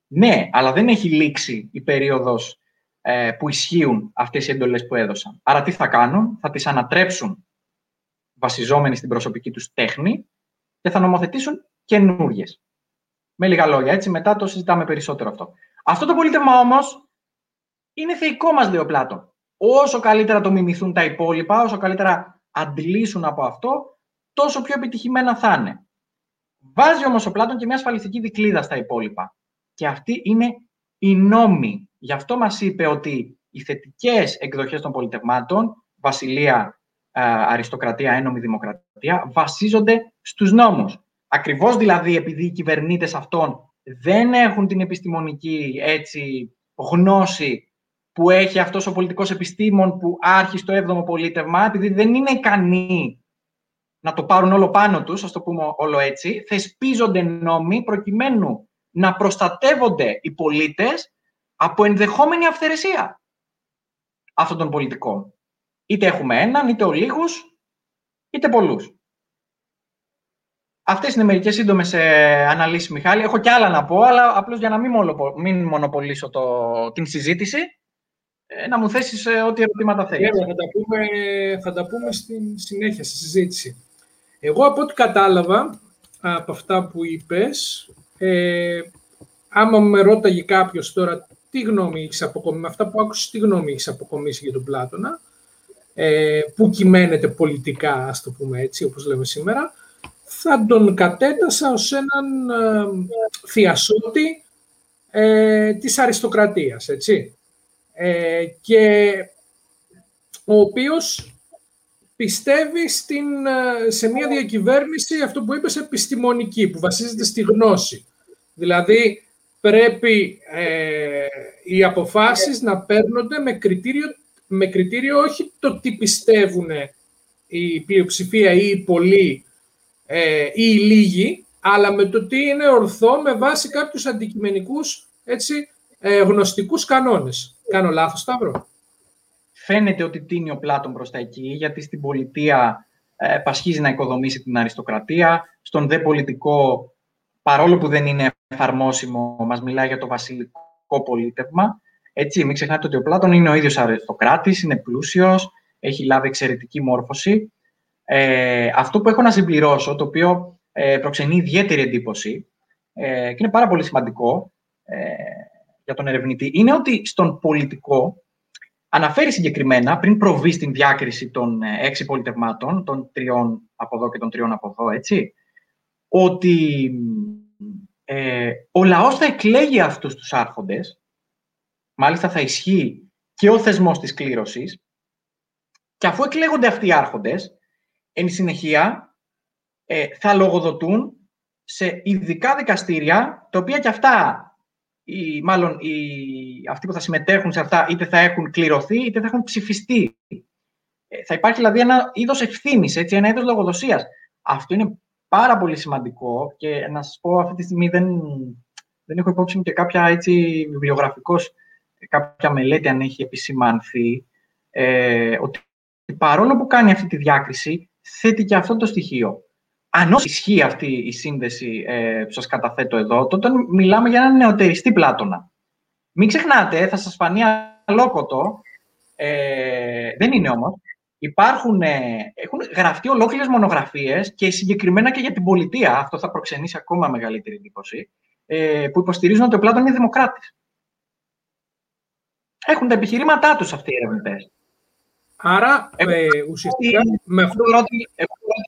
Ναι, αλλά δεν έχει λήξει η περίοδος ε, που ισχύουν αυτές οι εντολές που έδωσαν. Άρα τι θα κάνουν, θα τις ανατρέψουν βασιζόμενοι στην προσωπική τους τέχνη και θα νομοθετήσουν καινούριε. Με λίγα λόγια, έτσι, μετά το συζητάμε περισσότερο αυτό. Αυτό το πολίτευμα όμως είναι θεϊκό μας, λέει ο Πλάτων. Όσο καλύτερα το μιμηθούν τα υπόλοιπα, όσο καλύτερα αντλήσουν από αυτό, τόσο πιο επιτυχημένα θα είναι. Βάζει όμως ο Πλάτων και μια ασφαλιστική δικλίδα στα υπόλοιπα. Και αυτή είναι η νόμη Γι' αυτό μας είπε ότι οι θετικές εκδοχές των πολιτευμάτων, βασιλεία, αριστοκρατία, ένομη δημοκρατία, βασίζονται στους νόμους. Ακριβώς δηλαδή επειδή οι κυβερνήτες αυτών δεν έχουν την επιστημονική έτσι, γνώση που έχει αυτός ο πολιτικός επιστήμον που άρχει στο 7ο πολίτευμα, επειδή δεν είναι ικανοί να το πάρουν όλο πάνω τους, ας το πούμε όλο έτσι, θεσπίζονται νόμοι προκειμένου να προστατεύονται οι πολίτες από ενδεχόμενη αυθαιρεσία αυτών των πολιτικών. Είτε έχουμε έναν, είτε ολίγους, είτε πολλούς. Αυτές είναι μερικές σύντομες ε, αναλύσεις, Μιχάλη. Έχω κι άλλα να πω, αλλά απλώς για να μην, μην μονοπολίσω το, την συζήτηση, ε, να μου θέσεις ε, ό,τι ερωτήματα θέλεις. θα, τα πούμε, θα τα πούμε στην συνέχεια, στη συζήτηση. Εγώ από ό,τι κατάλαβα από αυτά που είπες, ε, άμα με ρώταγε κάποιος τώρα τι γνώμη έχεις αποκομίσει, με αυτά που άκουσες, τι γνώμη έχεις αποκομίσει για τον Πλάτωνα, ε, που κυμαίνεται πολιτικά, ας το πούμε έτσι, όπως λέμε σήμερα, θα τον κατέτασα ως έναν ε, θειασότη ε, της αριστοκρατίας, έτσι. Ε, και ο οποίος πιστεύει στην, ε, σε μια διακυβέρνηση, αυτό που είπες, επιστημονική, που βασίζεται στη γνώση. Δηλαδή, πρέπει ε, οι αποφάσεις να παίρνονται με κριτήριο, με κριτήριο όχι το τι πιστεύουν η πλειοψηφία ή οι πολλοί ε, ή οι λίγοι, αλλά με το τι είναι ορθό με βάση κάποιους αντικειμενικούς έτσι, ε, γνωστικούς κανόνες. Κάνω λάθος, Σταύρο; Φαίνεται ότι τίνει ο Πλάτων προς τα εκεί, γιατί στην πολιτεία ε, πασχίζει να οικοδομήσει την αριστοκρατία, στον δε πολιτικό, παρόλο που δεν είναι εφαρμόσιμο, μας μιλάει για το βασιλικό πολίτευμα. Έτσι, μην ξεχνάτε ότι ο Πλάτων είναι ο ίδιος αριστοκράτης, είναι πλούσιος, έχει λάβει εξαιρετική μόρφωση. Ε, αυτό που έχω να συμπληρώσω, το οποίο ε, προξενεί ιδιαίτερη εντύπωση ε, και είναι πάρα πολύ σημαντικό ε, για τον ερευνητή, είναι ότι στον πολιτικό αναφέρει συγκεκριμένα, πριν προβεί στην διάκριση των ε, έξι πολιτευμάτων, των τριών από εδώ και των τριών από εδώ, έτσι, ότι ε, ο λαός θα εκλέγει αυτούς τους άρχοντες, μάλιστα θα ισχύει και ο θεσμός της κλήρωσης, και αφού εκλέγονται αυτοί οι άρχοντες, εν συνεχεία ε, θα λογοδοτούν σε ειδικά δικαστήρια, τα οποία και αυτά, ή, μάλλον οι, αυτοί που θα συμμετέχουν σε αυτά, είτε θα έχουν κληρωθεί, είτε θα έχουν ψηφιστεί. Ε, θα υπάρχει δηλαδή ένα είδος ευθύνη, ένα είδος λογοδοσίας. Αυτό είναι πάρα πολύ σημαντικό και να σας πω αυτή τη στιγμή δεν, δεν έχω υπόψη μου και κάποια έτσι βιβλιογραφικός, κάποια μελέτη αν έχει επισημανθεί, ε, ότι παρόλο που κάνει αυτή τη διάκριση, θέτει και αυτό το στοιχείο. Αν όχι ισχύει αυτή η σύνδεση ε, που σας καταθέτω εδώ, τότε μιλάμε για έναν νεοτεριστή Πλάτωνα. Μην ξεχνάτε, θα σας φανεί αλόκοτο, ε, δεν είναι όμως, υπάρχουν, ε, έχουν γραφτεί ολόκληρες μονογραφίες και συγκεκριμένα και για την πολιτεία, αυτό θα προξενήσει ακόμα μεγαλύτερη εντύπωση, ε, που υποστηρίζουν ότι ο Πλάτων είναι δημοκράτης. Έχουν τα επιχειρήματά τους αυτοί οι ερευνητές. Άρα, ε, ουσιαστικά, με αυτό...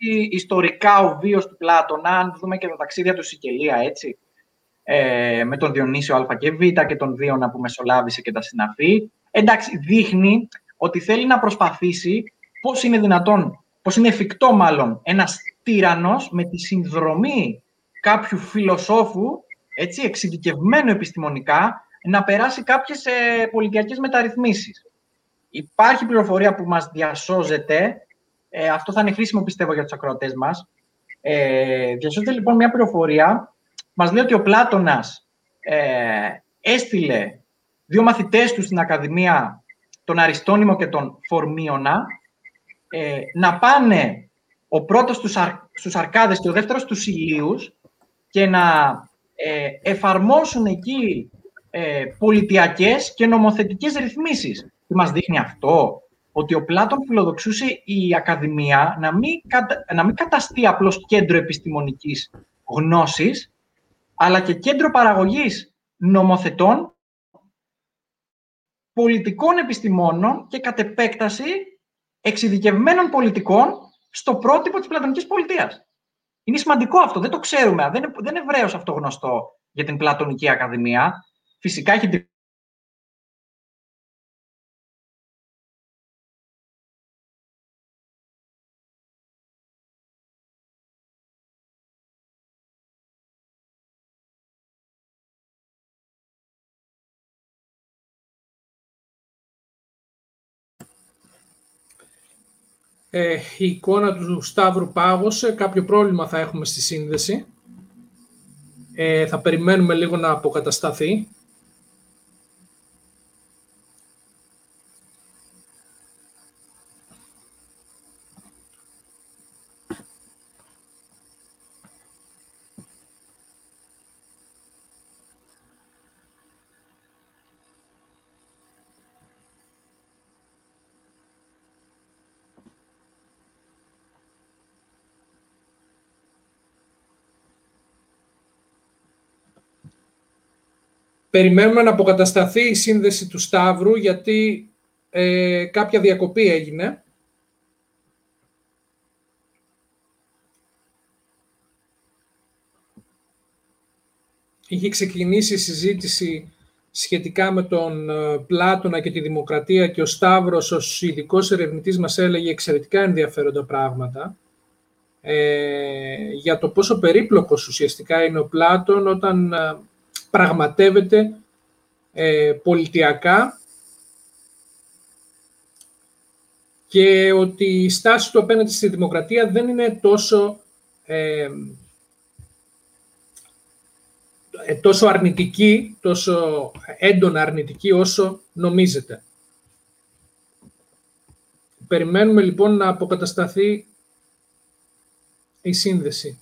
Ότι, ότι ιστορικά ο βίος του Πλάτωνα, αν δούμε και τα ταξίδια του Σικελία, έτσι, ε, με τον Διονύσιο Α και Β και τον Δίωνα που μεσολάβησε και τα συναφή, εντάξει, δείχνει ότι θέλει να προσπαθήσει πώς είναι δυνατόν, πώς είναι εφικτό μάλλον, ένας τύραννος με τη συνδρομή κάποιου φιλοσόφου, έτσι, εξειδικευμένου επιστημονικά, να περάσει κάποιες ε, πολιτιακές μεταρρυθμίσεις. Υπάρχει πληροφορία που μας διασώζεται. Ε, αυτό θα είναι χρήσιμο, πιστεύω, για τους ακροατές μας. Ε, διασώζεται, λοιπόν, μια πληροφορία. Μας λέει ότι ο Πλάτωνας ε, έστειλε δύο μαθητές του στην Ακαδημία, τον Αριστόνιμο και τον Φορμίωνα, ε, να πάνε ο πρώτος στους, αρ, στους Αρκάδες και ο δεύτερος στους Ηλίους και να ε, εφαρμόσουν εκεί ε, πολιτιακές και νομοθετικές ρυθμίσεις. Τι μας δείχνει αυτό, ότι ο Πλάτων φιλοδοξούσε η Ακαδημία να μην, να μην καταστεί απλώς κέντρο επιστημονικής γνώσης, αλλά και κέντρο παραγωγής νομοθετών, πολιτικών επιστημόνων και κατ' επέκταση εξειδικευμένων πολιτικών στο πρότυπο της Πλατωνικής πολιτείας. Είναι σημαντικό αυτό, δεν το ξέρουμε, δεν είναι, δεν είναι αυτό γνωστό για την Πλατωνική Ακαδημία. Φυσικά έχει ε, η εικόνα του Σταύρου πάγωσε, κάποιο πρόβλημα θα έχουμε στη σύνδεση. Ε, θα περιμένουμε λίγο να αποκατασταθεί. Περιμένουμε να αποκατασταθεί η σύνδεση του Σταύρου, γιατί ε, κάποια διακοπή έγινε. Είχε ξεκινήσει η συζήτηση σχετικά με τον ε, Πλάτωνα και τη Δημοκρατία και ο Σταύρος ως ειδικός ερευνητής μας έλεγε εξαιρετικά ενδιαφέροντα πράγματα ε, για το πόσο περίπλοκος ουσιαστικά είναι ο Πλάτων όταν ε, πραγματεύεται ε, πολιτιακά και ότι η στάση του απέναντι στη δημοκρατία δεν είναι τόσο, ε, ε, τόσο αρνητική, τόσο έντονα αρνητική όσο νομίζετε. Περιμένουμε λοιπόν να αποκατασταθεί η σύνδεση.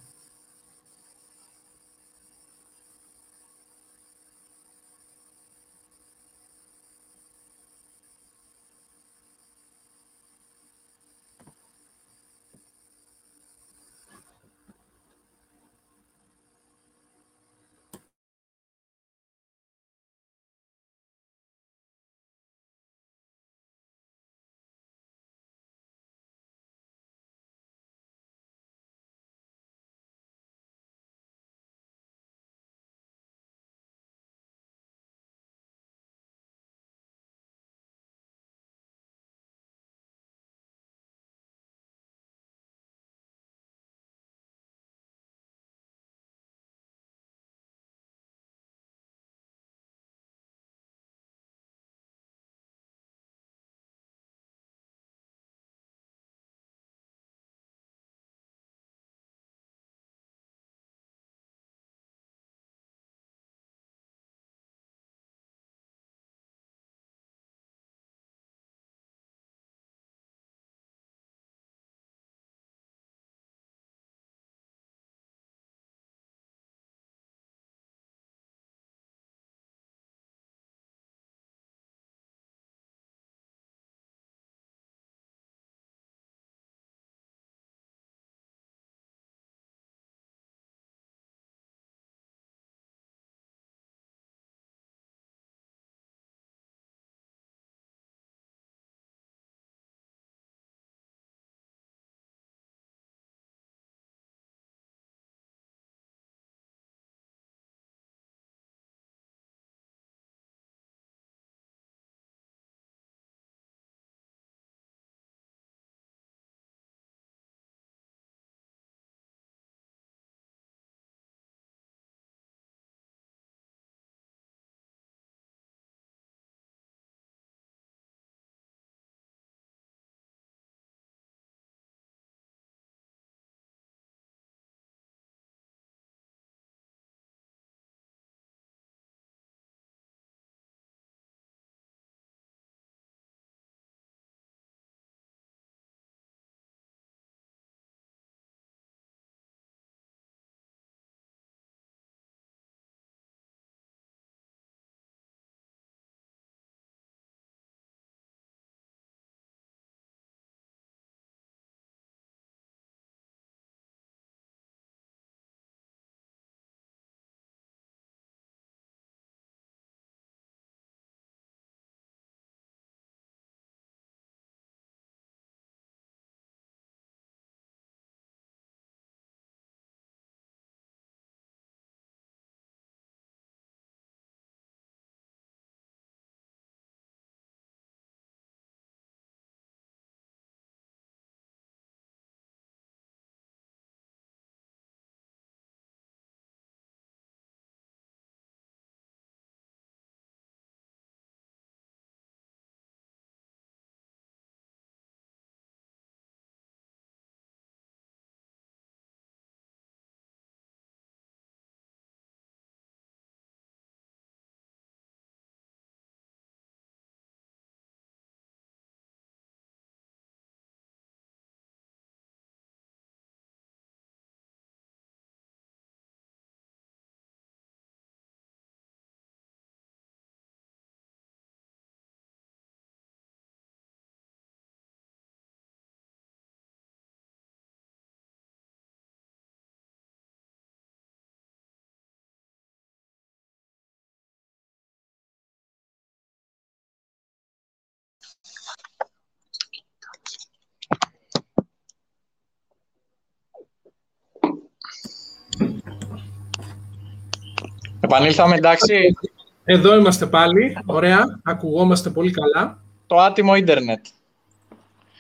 Επανήλθαμε, εντάξει. Εδώ είμαστε πάλι. Ωραία. Ακουγόμαστε πολύ καλά. Το άτιμο ίντερνετ.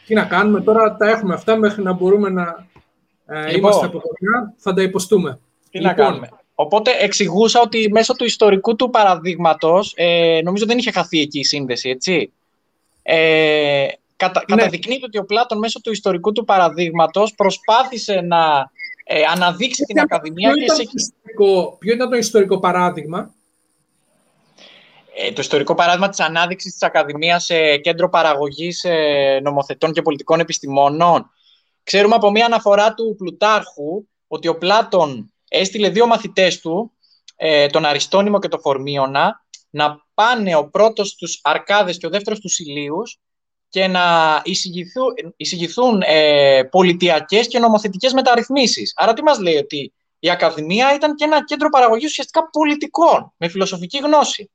Τι να κάνουμε τώρα, τα έχουμε αυτά μέχρι να μπορούμε να ε, λοιπόν, είμαστε από κοντά. Θα τα υποστούμε. Τι λοιπόν, να κάνουμε. Οπότε εξηγούσα ότι μέσω του ιστορικού του παραδείγματος, ε, νομίζω δεν είχε χαθεί εκεί η σύνδεση, έτσι. Ε, κατα, ναι. Καταδεικνύεται ότι ο Πλάτων μέσω του ιστορικού του παραδείγματος προσπάθησε να ε, αναδείξει την Ακαδημία. Ποιο, ήταν το ιστορικό, ποιο ήταν το ιστορικό παράδειγμα; Ε, το ιστορικό παράδειγμα της ανάδειξης της Ακαδημίας σε κέντρο παραγωγής ε, νομοθετών και πολιτικών επιστημόνων. Ξέρουμε από μια αναφορά του Πλουτάρχου ότι ο Πλάτων έστειλε δύο μαθητές του, ε, τον Αριστόνιμο και τον Φορμίωνα, να πάνε ο πρώτος στους Αρκάδες και ο δεύτερος στους Ηλίους και να εισηγηθούν, εισηγηθούν ε, πολιτιακές και νομοθετικές μεταρρυθμίσεις. Άρα τι μας λέει ότι η Ακαδημία ήταν και ένα κέντρο παραγωγής ουσιαστικά πολιτικών, με φιλοσοφική γνώση.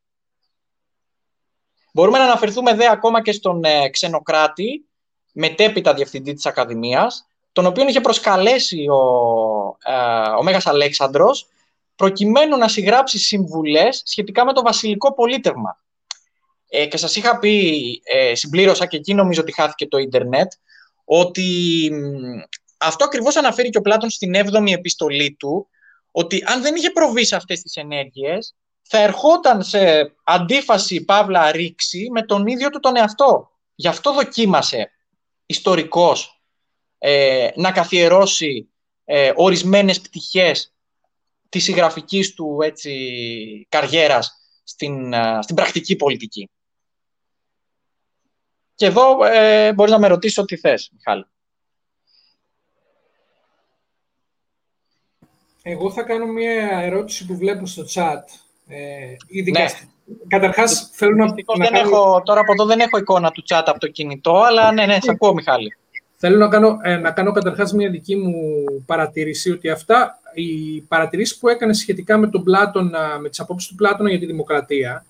Μπορούμε να αναφερθούμε δε ακόμα και στον ε, ξενοκράτη, μετέπειτα διευθυντή της Ακαδημίας, τον οποίο είχε προσκαλέσει ο, ε, ο Μέγας Αλέξανδρος, προκειμένου να συγγράψει συμβουλές σχετικά με το βασιλικό πολίτευμα. Ε, και σας είχα πει, ε, συμπλήρωσα και εκεί νομίζω ότι χάθηκε το ίντερνετ, ότι αυτό ακριβώς αναφέρει και ο Πλάτων στην 7η επιστολή του, ότι αν δεν είχε προβεί σε αυτές τις ενέργειες, θα ερχόταν σε αντίφαση παύλα ρήξη με τον ίδιο του τον εαυτό. Γι' αυτό δοκίμασε ιστορικός ε, να καθιερώσει ε, ορισμένες πτυχές της συγγραφικής του έτσι, καριέρας στην, ε, στην πρακτική πολιτική. Και εδώ ε, μπορείς να με ρωτήσεις ό,τι θες, Μιχάλη. Εγώ θα κάνω μια ερώτηση που βλέπω στο chat. Ε, ειδικά ναι. Καταρχάς, θέλω να, δεν έχω, Τώρα από εδώ δεν έχω εικόνα του chat από το κινητό, αλλά ναι, ναι, σε ακούω, Μιχάλη. Θέλω να κάνω, ε, να κάνω καταρχάς μια δική μου παρατήρηση, ότι αυτά, οι παρατηρήσεις που έκανε σχετικά με τον Πλάτωνα, με τις απόψεις του Πλάτωνα για τη δημοκρατία,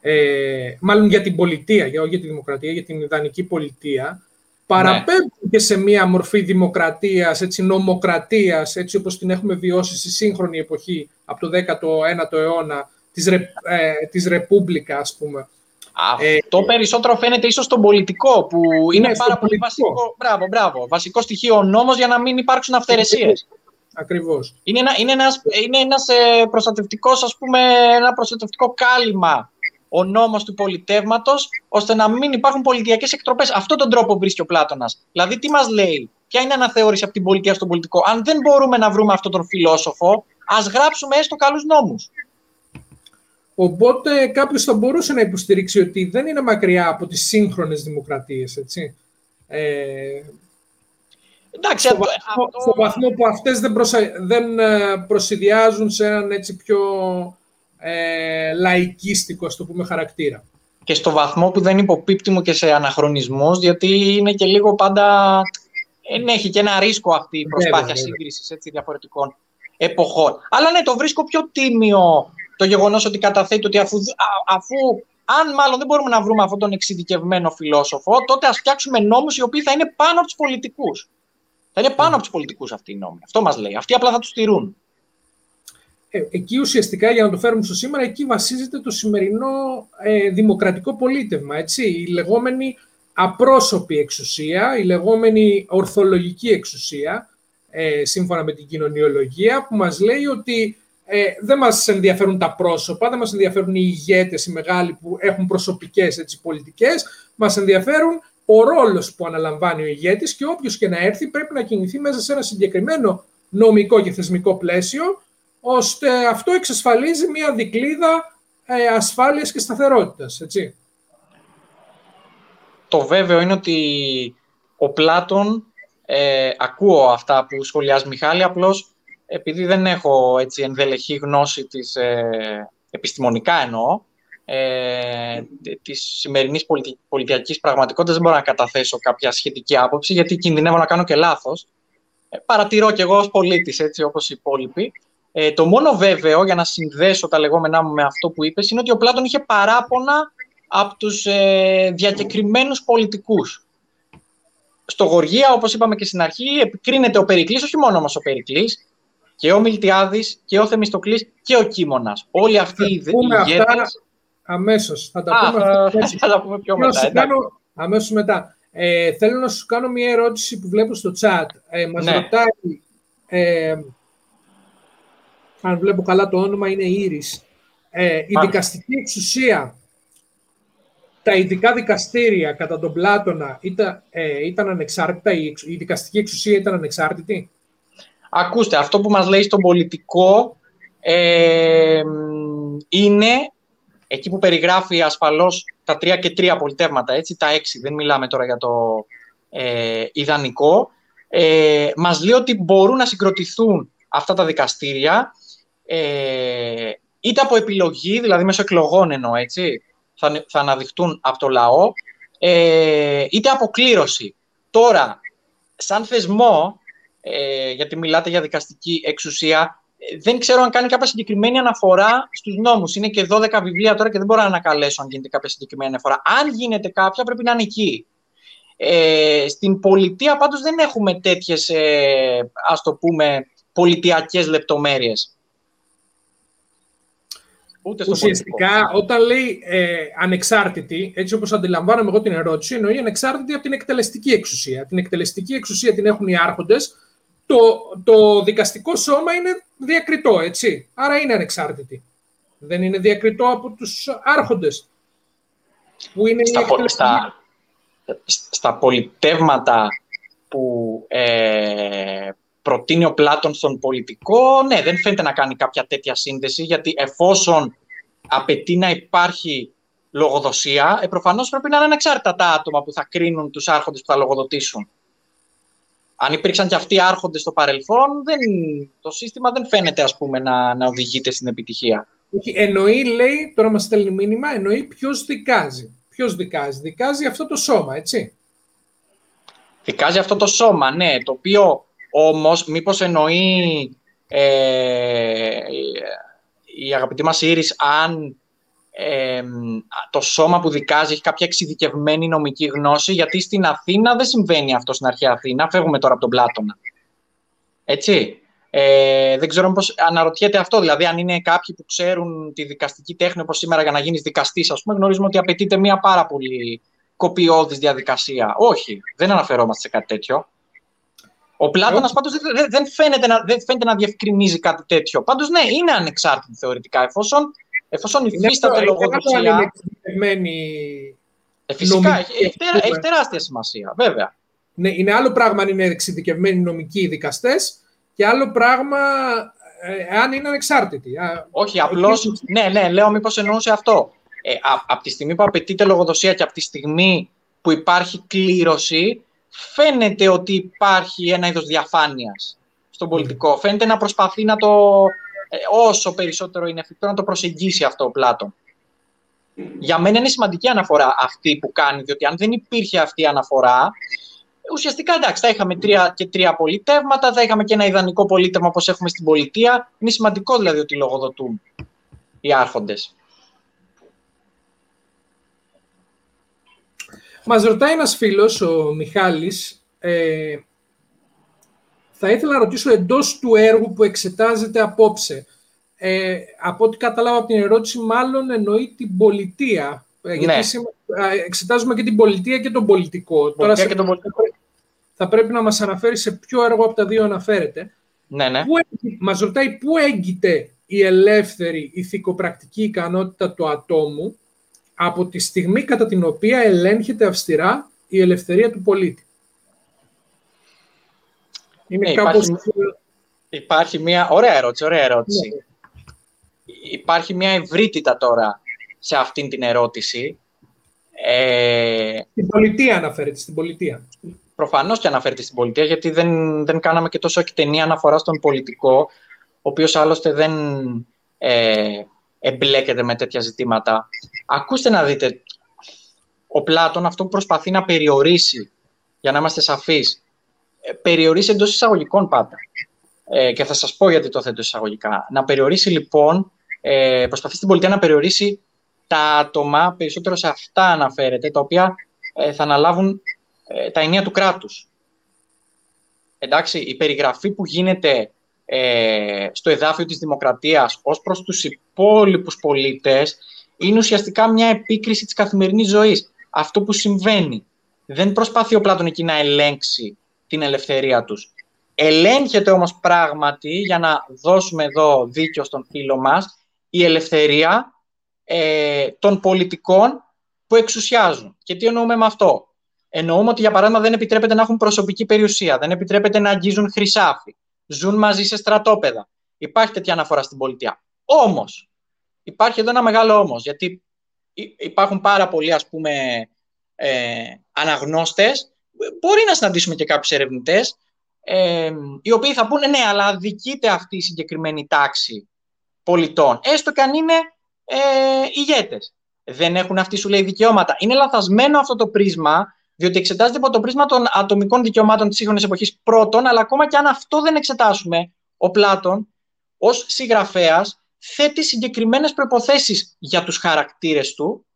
ε, μάλλον για την πολιτεία, για, όχι για τη δημοκρατία, για την ιδανική πολιτεία, παραπέμπουν ναι. και σε μία μορφή δημοκρατίας, έτσι, νομοκρατίας, έτσι όπως την έχουμε βιώσει στη σύγχρονη εποχή από το 19ο αιώνα, της, Ρε, ε, της Ρεπούμπλικα, ας πούμε. Αυτό ε, περισσότερο φαίνεται ίσως στον πολιτικό, που είναι ναι, πάρα πολύ βασικό, μπράβο, μπράβο, βασικό στοιχείο ο νόμος για να μην υπάρξουν αυθαιρεσίες. Ακριβώς. Είναι, ένα, είναι ένας, είναι ένας ε, προστατευτικός, ας πούμε, ένα προστατευτικό κάλυμα ο νόμος του πολιτεύματος, ώστε να μην υπάρχουν πολιτιακές εκτροπές. Αυτόν τον τρόπο βρίσκει ο Πλάτονα. Δηλαδή, τι μας λέει, Ποια είναι η αναθεώρηση από την πολιτεία στον πολιτικό; Αν δεν μπορούμε να βρούμε αυτόν τον φιλόσοφο, ας γράψουμε έστω καλούς νόμους. Οπότε κάποιος θα μπορούσε να υποστηρίξει ότι δεν είναι μακριά από τις σύγχρονες δημοκρατίες, έτσι. Ε, Εντάξει, στο, βαθμό, στο βαθμό που αυτές δεν, προσα... δεν ε, προσυδειάζουν σε έναν έτσι πιο ε, λαϊκίστικο, το πούμε, χαρακτήρα. Και στο βαθμό που δεν υποπίπτει μου και σε αναχρονισμούς, διότι είναι και λίγο πάντα... Έχει και ένα ρίσκο αυτή η προσπάθεια σύγκρισης διαφορετικών εποχών. Αλλά ναι, το βρίσκω πιο τίμιο το γεγονός ότι καταθέτει ότι αφού, αφού αν μάλλον δεν μπορούμε να βρούμε αυτόν τον εξειδικευμένο φιλόσοφο, τότε ας φτιάξουμε νόμους οι οποίοι θα είναι πάνω από τους πολιτικούς. Θα είναι πάνω από τους πολιτικούς αυτοί οι νόμοι. Αυτό μας λέει. Αυτοί απλά θα τους στηρούν. Ε, εκεί ουσιαστικά, για να το φέρουμε στο σήμερα, εκεί βασίζεται το σημερινό ε, δημοκρατικό πολίτευμα, έτσι, η λεγόμενη απρόσωπη εξουσία, η λεγόμενη ορθολογική εξουσία, ε, σύμφωνα με την κοινωνιολογία, που μας λέει ότι ε, δεν μας ενδιαφέρουν τα πρόσωπα, δεν μας ενδιαφέρουν οι ηγέτες, οι μεγάλοι που έχουν προσωπικές έτσι, πολιτικές, μας ενδιαφέρουν ο ρόλος που αναλαμβάνει ο ηγέτης και όποιος και να έρθει πρέπει να κινηθεί μέσα σε ένα συγκεκριμένο νομικό και θεσμικό πλαίσιο, ώστε αυτό εξασφαλίζει μια δικλίδα ε, ασφάλειας και σταθερότητας, έτσι. Το βέβαιο είναι ότι ο Πλάτων, ε, ακούω αυτά που σχολιάζει Μιχάλη, απλώς επειδή δεν έχω έτσι ενδελεχή γνώση της, ε, επιστημονικά εννοώ, ε, της σημερινής πολιτι, πολιτιακής πραγματικότητας δεν μπορώ να καταθέσω κάποια σχετική άποψη γιατί κινδυνεύω να κάνω και λάθος. Ε, παρατηρώ κι εγώ ως πολίτης, έτσι όπως οι υπόλοιποι. Ε, το μόνο βέβαιο, για να συνδέσω τα λεγόμενά μου με αυτό που είπες, είναι ότι ο Πλάτων είχε παράπονα από τους ε, διακεκριμένους πολιτικούς. Στο Γοργία, όπως είπαμε και στην αρχή, επικρίνεται ο Περικλής, όχι μόνο όμως ο Περικλής, και ο Μιλτιάδης και ο Θεμιστοκλής και ο Κίμωνας. Όλοι αυτοί οι ηγέτες... Αμέσως. Θα τα, Α, πούμε, θα, θα τα πούμε πιο μετά. Κάνω, αμέσως μετά. Ε, θέλω να σου κάνω μια ερώτηση που βλέπω στο chat. Ε, μας ναι. ρωτάει, ε, αν βλέπω καλά το όνομα, είναι Ήρης. Ε, η δικαστική εξουσία, τα ειδικά δικαστήρια κατά τον Πλάτωνα ήταν, ε, ήταν ανεξάρτητα, η, η δικαστική εξουσία ήταν ανεξάρτητη; Ακούστε, αυτό που μας λέει στον πολιτικό ε, είναι εκεί που περιγράφει ασφαλώς τα τρία και τρία πολιτεύματα, έτσι, τα έξι, δεν μιλάμε τώρα για το ε, ιδανικό, ε, μας λέει ότι μπορούν να συγκροτηθούν αυτά τα δικαστήρια ε, είτε από επιλογή, δηλαδή μέσω εκλογών εννοώ, έτσι, θα, θα αναδειχτούν από το λαό, ε, είτε από κλήρωση. Τώρα, σαν θεσμό, ε, γιατί μιλάτε για δικαστική εξουσία, ε, δεν ξέρω αν κάνει κάποια συγκεκριμένη αναφορά στους νόμους. Είναι και 12 βιβλία τώρα και δεν μπορώ να ανακαλέσω αν γίνεται κάποια συγκεκριμένη αναφορά. Αν γίνεται κάποια, πρέπει να είναι εκεί. Ε, στην πολιτεία πάντως δεν έχουμε τέτοιες, ε, ας το πούμε, πολιτιακές λεπτομέρειες. Ούτε Ουσιαστικά, όταν λέει ε, ανεξάρτητη, έτσι όπως αντιλαμβάνομαι εγώ την ερώτηση, εννοεί ανεξάρτητη από την εκτελεστική εξουσία. Την εκτελεστική εξουσία την έχουν οι άρχοντες, το, το δικαστικό σώμα είναι διακριτό, έτσι. Άρα είναι ανεξάρτητη. Δεν είναι διακριτό από τους άρχοντες. Που είναι στα, στα, στα πολιτεύματα που ε, προτείνει ο Πλάτων στον πολιτικό, ναι, δεν φαίνεται να κάνει κάποια τέτοια σύνδεση, γιατί εφόσον απαιτεί να υπάρχει λογοδοσία, ε, προφανώς πρέπει να είναι ανεξάρτητα τα άτομα που θα κρίνουν τους άρχοντες που θα λογοδοτήσουν. Αν υπήρξαν και αυτοί άρχοντες στο παρελθόν, δεν, το σύστημα δεν φαίνεται ας πούμε, να, να οδηγείται στην επιτυχία. Εννοεί, λέει, τώρα μας στέλνει μήνυμα, εννοεί ποιος δικάζει. Ποιος δικάζει. Δικάζει αυτό το σώμα, έτσι. Δικάζει αυτό το σώμα, ναι, το οποίο όμως, μήπως εννοεί ε, η αγαπητή μας Ήρης αν ε, το σώμα που δικάζει έχει κάποια εξειδικευμένη νομική γνώση, γιατί στην Αθήνα δεν συμβαίνει αυτό στην αρχαία Αθήνα. Φεύγουμε τώρα από τον Πλάτωνα. Έτσι. Ε, δεν ξέρω πώς αναρωτιέται αυτό. Δηλαδή, αν είναι κάποιοι που ξέρουν τη δικαστική τέχνη όπως σήμερα για να γίνεις δικαστής, ας πούμε, γνωρίζουμε ότι απαιτείται μια πάρα πολύ κοπιώδης διαδικασία. Όχι, δεν αναφερόμαστε σε κάτι τέτοιο. Ο Πλάτωνας ε, πάντως δεν, φαίνεται να, δεν φαίνεται να διευκρινίζει κάτι τέτοιο. Πάντως, ναι, είναι ανεξάρτητη θεωρητικά, εφόσον, εφόσον υφίσταται λογοδοσία. Ε, φυσικά, έχει, έχει, έχει τεράστια σημασία, βέβαια. Ναι, είναι άλλο πράγμα αν είναι εξειδικευμένοι νομικοί δικαστές και άλλο πράγμα ε, αν είναι ανεξάρτητοι. Όχι, απλώ. Ναι, ναι, λέω μήπως εννοούσε αυτό. Ε, από τη στιγμή που απαιτείται λογοδοσία και από τη στιγμή που υπάρχει κλήρωση, φαίνεται ότι υπάρχει ένα είδος διαφάνειας στον πολιτικό. Φαίνεται να προσπαθεί να το, ε, όσο περισσότερο είναι εφικτό, να το προσεγγίσει αυτό ο Πλάτων. Για μένα είναι σημαντική αναφορά αυτή που κάνει, διότι αν δεν υπήρχε αυτή η αναφορά, ουσιαστικά εντάξει, θα είχαμε τρία και τρία πολιτεύματα, θα είχαμε και ένα ιδανικό πολίτευμα όπως έχουμε στην πολιτεία. Είναι σημαντικό δηλαδή ότι λογοδοτούν οι άρχοντες. Μας ρωτάει ένας φίλος, ο Μιχάλης, ε, θα ήθελα να ρωτήσω εντός του έργου που εξετάζεται απόψε. Ε, από ό,τι κατάλαβα από την ερώτηση, μάλλον εννοεί την πολιτεία. Ε, γιατί ναι. εξετάζουμε και την πολιτεία και τον πολιτικό. Τώρα και τον πολιτικό. Θα πρέπει να μας αναφέρει σε ποιο έργο από τα δύο αναφέρεται. Ναι, ναι. Πού, μας ρωτάει πού έγκυται η ελεύθερη ηθικοπρακτική ικανότητα του ατόμου από τη στιγμή κατά την οποία ελέγχεται αυστηρά η ελευθερία του πολίτη. Είναι ναι, κάπως... υπάρχει, υπάρχει, μια... Ωραία ερώτηση, ωραία ερώτηση. Ναι. Υπάρχει μια ευρύτητα τώρα σε αυτήν την ερώτηση. Ε... Στην πολιτεία αναφέρεται, στην πολιτεία. Προφανώς και αναφέρεται στην πολιτεία, γιατί δεν, δεν κάναμε και τόσο εκτενή αναφορά στον πολιτικό, ο οποίος άλλωστε δεν... Ε, εμπλέκεται με τέτοια ζητήματα. Ακούστε να δείτε, ο Πλάτων αυτό που προσπαθεί να περιορίσει, για να είμαστε σαφείς, ε, περιορίσει εντός εισαγωγικών πάντα. Ε, και θα σας πω γιατί το θέτω εισαγωγικά. Να περιορίσει λοιπόν, ε, προσπαθεί στην πολιτεία να περιορίσει τα άτομα, περισσότερο σε αυτά αναφέρεται, τα οποία ε, θα αναλάβουν ε, τα ενία του κράτους. Εντάξει, η περιγραφή που γίνεται ε, στο εδάφιο της δημοκρατίας ως προς τους υπόλοιπους πολίτες είναι ουσιαστικά μια επίκριση της καθημερινής ζωής. Αυτό που συμβαίνει. Δεν προσπαθεί ο Πλάτων εκεί να ελέγξει την ελευθερία τους. Ελέγχεται όμως πράγματι, για να δώσουμε εδώ δίκιο στον φίλο μας, η ελευθερία ε, των πολιτικών που εξουσιάζουν. Και τι εννοούμε με αυτό; Εννοούμε ότι, για παράδειγμα, δεν επιτρέπεται να έχουν προσωπική περιουσία, δεν επιτρέπεται να αγγίζουν χρυσάφι, ζουν μαζί σε στρατόπεδα. Υπάρχει τέτοια αναφορά στην πολιτεία. Όμως, υπάρχει εδώ ένα μεγάλο όμως, γιατί υπάρχουν πάρα πολλοί, ας πούμε, ε, αναγνώστες, μπορεί να συναντήσουμε και κάποιους ερευνητές, ε, οι οποίοι θα πούνε, ναι, αλλά αδικείται αυτή η συγκεκριμένη τάξη πολιτών, έστω και αν είναι ε, ηγέτες. Δεν έχουν αυτοί σου λέει δικαιώματα. Είναι λαθασμένο αυτό το πρίσμα, διότι εξετάζεται από το πρίσμα των ατομικών δικαιωμάτων της σύγχρονης εποχής πρώτον, αλλά ακόμα και αν αυτό δεν εξετάσουμε, ο Πλάτων ως συγγραφέας θέτει συγκεκριμένες προποθέσει για τους χαρακτήρες του,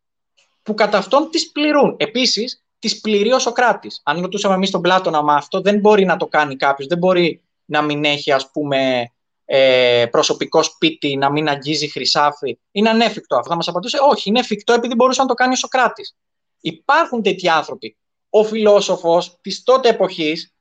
που κατά αυτόν τις πληρούν. Επίσης, τις πληρεί ο Σοκράτης. Αν ρωτούσαμε εμείς τον Πλάτωνα, μα αυτό δεν μπορεί να το κάνει κάποιος, δεν μπορεί να μην έχει, ας πούμε, ε, προσωπικό σπίτι, να μην αγγίζει χρυσάφι. Είναι ανέφικτο αυτό. Θα μας απαντούσε, Όχι, είναι εφικτό επειδή μπορούσε να το κάνει ο Σοκράτης. Υπάρχουν τέτοιοι άνθρωποι. Ο φιλόσοφος της τότε εποχής,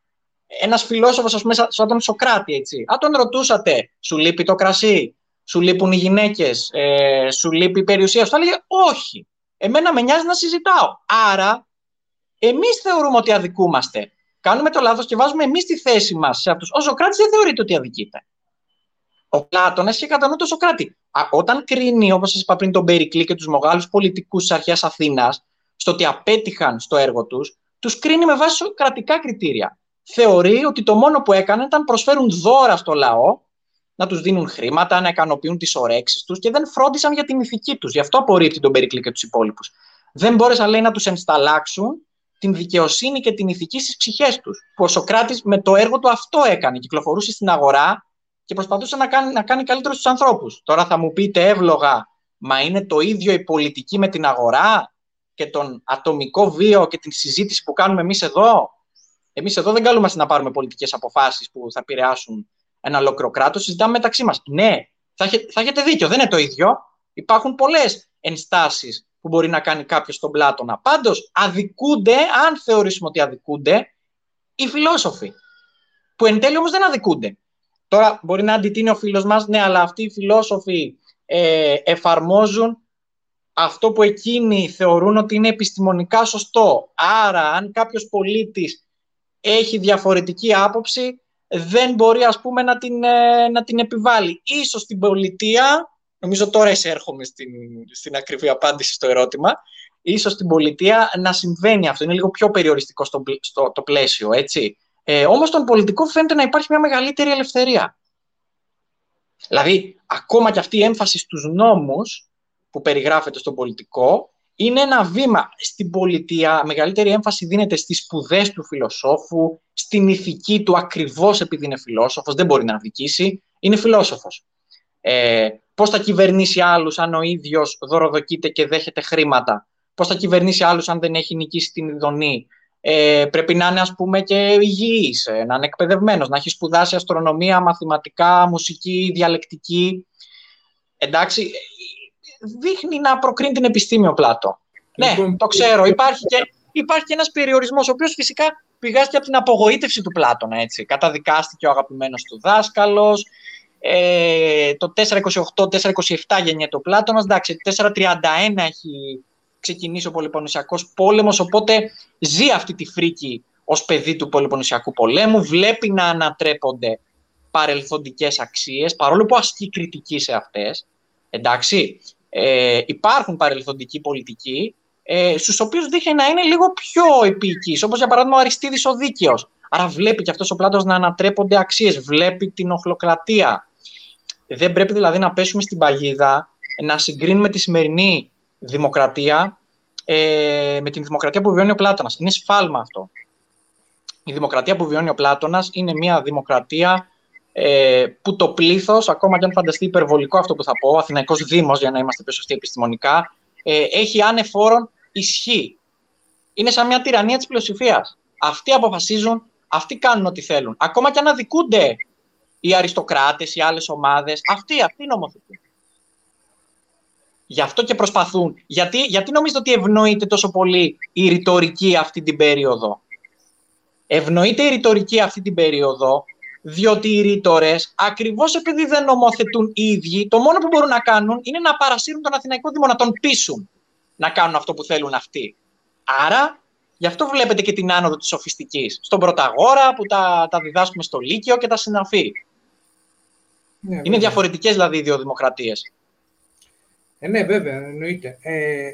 ένας φιλόσοφος, ας πούμε, σαν τον Σοκράτη, έτσι. Αν τον ρωτούσατε, σου λείπει το κρασί, σου λείπουν οι γυναίκες, ε, σου λείπει η περιουσία σου, θα έλεγε Όχι. Εμένα με νοιάζει να συζητάω. Άρα, εμείς θεωρούμε ότι αδικούμαστε. Κάνουμε το λάθος και βάζουμε εμείς τη θέση μας σε αυτούς. Ο Σοκράτης δεν θεωρείται ότι αδικείται. Ο Πλάτωνας είχε κατά νου το Σοκράτη. όταν κρίνει, όπως σας είπα πριν, τον Περικλή και τους μεγάλους πολιτικούς της αρχαίας Αθήνας, στο ότι απέτυχαν στο έργο τους, τους κρίνει με βάση κρατικά κριτήρια. Θεωρεί ότι το μόνο που έκαναν ήταν προσφέρουν δώρα στο λαό, να τους δίνουν χρήματα, να ικανοποιούν τις ορέξει τους και δεν φρόντισαν για την ηθική τους. Γι' αυτό απορρίπτει τον Περικλή και τους υπόλοιπους. Δεν μπόρεσαν, λέει, να τους ενσταλλάξουν την δικαιοσύνη και την ηθική στις ψυχές τους. Που ο Σοκράτης με το έργο του αυτό έκανε. Κυκλοφορούσε στην αγορά και προσπαθούσε να κάνει, να κάνει καλύτερο στους ανθρώπους. Τώρα θα μου πείτε εύλογα, μα είναι το ίδιο η πολιτική με την αγορά; Και τον ατομικό βίο και την συζήτηση που κάνουμε εμείς εδώ. Εμείς εδώ δεν καλούμαστε να πάρουμε πολιτικές αποφάσεις που θα επηρεάσουν ένα ολόκληρο κράτος, συζητάμε μεταξύ μας. Ναι, θα, θα έχετε δίκιο, δεν είναι το ίδιο. Υπάρχουν πολλές ενστάσεις που μπορεί να κάνει κάποιος στον Πλάτωνα. Πάντως, αδικούνται, αν θεωρήσουμε ότι αδικούνται, οι φιλόσοφοι. Που εν τέλει όμως δεν αδικούνται. Τώρα μπορεί να αντιτείνει ο φίλος μας, ναι, αλλά αυτοί οι φιλόσοφοι ε, εφαρμόζουν αυτό που εκείνοι θεωρούν ότι είναι επιστημονικά σωστό. Άρα, αν κάποιος πολίτης έχει διαφορετική άποψη, δεν μπορεί, ας πούμε, να την, ε, να την επιβάλλει. Ίσως στην πολιτεία, νομίζω τώρα εισέρχομαι στην, στην ακριβή απάντηση στο ερώτημα, ίσως στην πολιτεία να συμβαίνει αυτό. Είναι λίγο πιο περιοριστικό στο, στο το πλαίσιο, έτσι. Ε, όμως στον πολιτικό φαίνεται να υπάρχει μια μεγαλύτερη ελευθερία. Δηλαδή, ακόμα και αυτή η έμφαση στους νόμους που περιγράφεται στον πολιτικό είναι ένα βήμα. Στην πολιτεία μεγαλύτερη έμφαση δίνεται στις σπουδές του φιλοσόφου, στην ηθική του ακριβώς επειδή είναι φιλόσοφος, δεν μπορεί να αδικήσει, είναι φιλόσοφος. Ε, πώς θα κυβερνήσει άλλους αν ο ίδιος δωροδοκείται και δέχεται χρήματα, πώς θα κυβερνήσει άλλους αν δεν έχει νικήσει την ειδονή, ε, πρέπει να είναι ας πούμε και υγιής, ε, να είναι εκπαιδευμένος, να έχει σπουδάσει αστρονομία, μαθηματικά, μουσική, διαλεκτική. Εντάξει, δείχνει να προκρίνει την επιστήμη ο Πλάτο. Ναι, λοιπόν, το ξέρω. Υπάρχει και, υπάρχει και ένας περιορισμός, ο οποίος φυσικά πηγάζει από την απογοήτευση του Πλάτωνα. Έτσι. Καταδικάστηκε ο αγαπημένος του δάσκαλος, ε, το 428-427 γεννιέται ο Πλάτωνας, εντάξει, 431 έχει ξεκινήσει ο Πολυποννησιακός πόλεμος, οπότε ζει αυτή τη φρίκη ως παιδί του Πολυποννησιακού πολέμου, βλέπει να ανατρέπονται παρελθοντικές αξίες, παρόλο που ασκεί κριτική σε αυτές. Εντάξει, ε, υπάρχουν παρελθοντικοί πολιτικοί, ε, στους οποίους δείχνει να είναι λίγο πιο επίοικείς, όπως για παράδειγμα ο Αριστίδης ο Δίκαιος. Άρα βλέπει και αυτός ο Πλάτος να ανατρέπονται αξίες, βλέπει την οχλοκρατία. Δεν πρέπει δηλαδή να πέσουμε στην παγίδα, να συγκρίνουμε τη σημερινή δημοκρατία ε, με την δημοκρατία που βιώνει ο Πλάτωνας. Είναι σφάλμα αυτό. Η δημοκρατία που βιώνει ο Πλάτωνας είναι μια δημοκρατία ε, που το πλήθος, ακόμα και αν φανταστεί υπερβολικό αυτό που θα πω, ο Αθηναϊκός Δήμος, για να είμαστε πιο σωστοί επιστημονικά, ε, έχει άνεφόρον ισχύ. Είναι σαν μια τυραννία της πλειοψηφίας. Αυτοί αποφασίζουν, αυτοί κάνουν ό,τι θέλουν. Ακόμα και αν αδικούνται οι αριστοκράτες, οι άλλες ομάδες. Αυτοί, αυτοί νομοθετούν. Γι' αυτό και προσπαθούν. Γιατί, γιατί νομίζετε ότι ευνοείται τόσο πολύ η ρητορική αυτή την περίοδο; Ευνοείται η ρητορική αυτή την περίοδο, διότι οι ρήτορε, ακριβώς επειδή δεν νομοθετούν οι ίδιοι, το μόνο που μπορούν να κάνουν είναι να παρασύρουν τον Αθηναϊκό Δήμο, να τον πείσουν να κάνουν αυτό που θέλουν αυτοί. Άρα, γι' αυτό βλέπετε και την άνοδο της σοφιστικής. Στον Πρωταγόρα που τα, τα διδάσκουμε στο Λύκειο και τα συναφή. Ναι, είναι διαφορετικές δηλαδή οι δύο δημοκρατίες. Ε, ναι, βέβαια, εννοείται. Ε,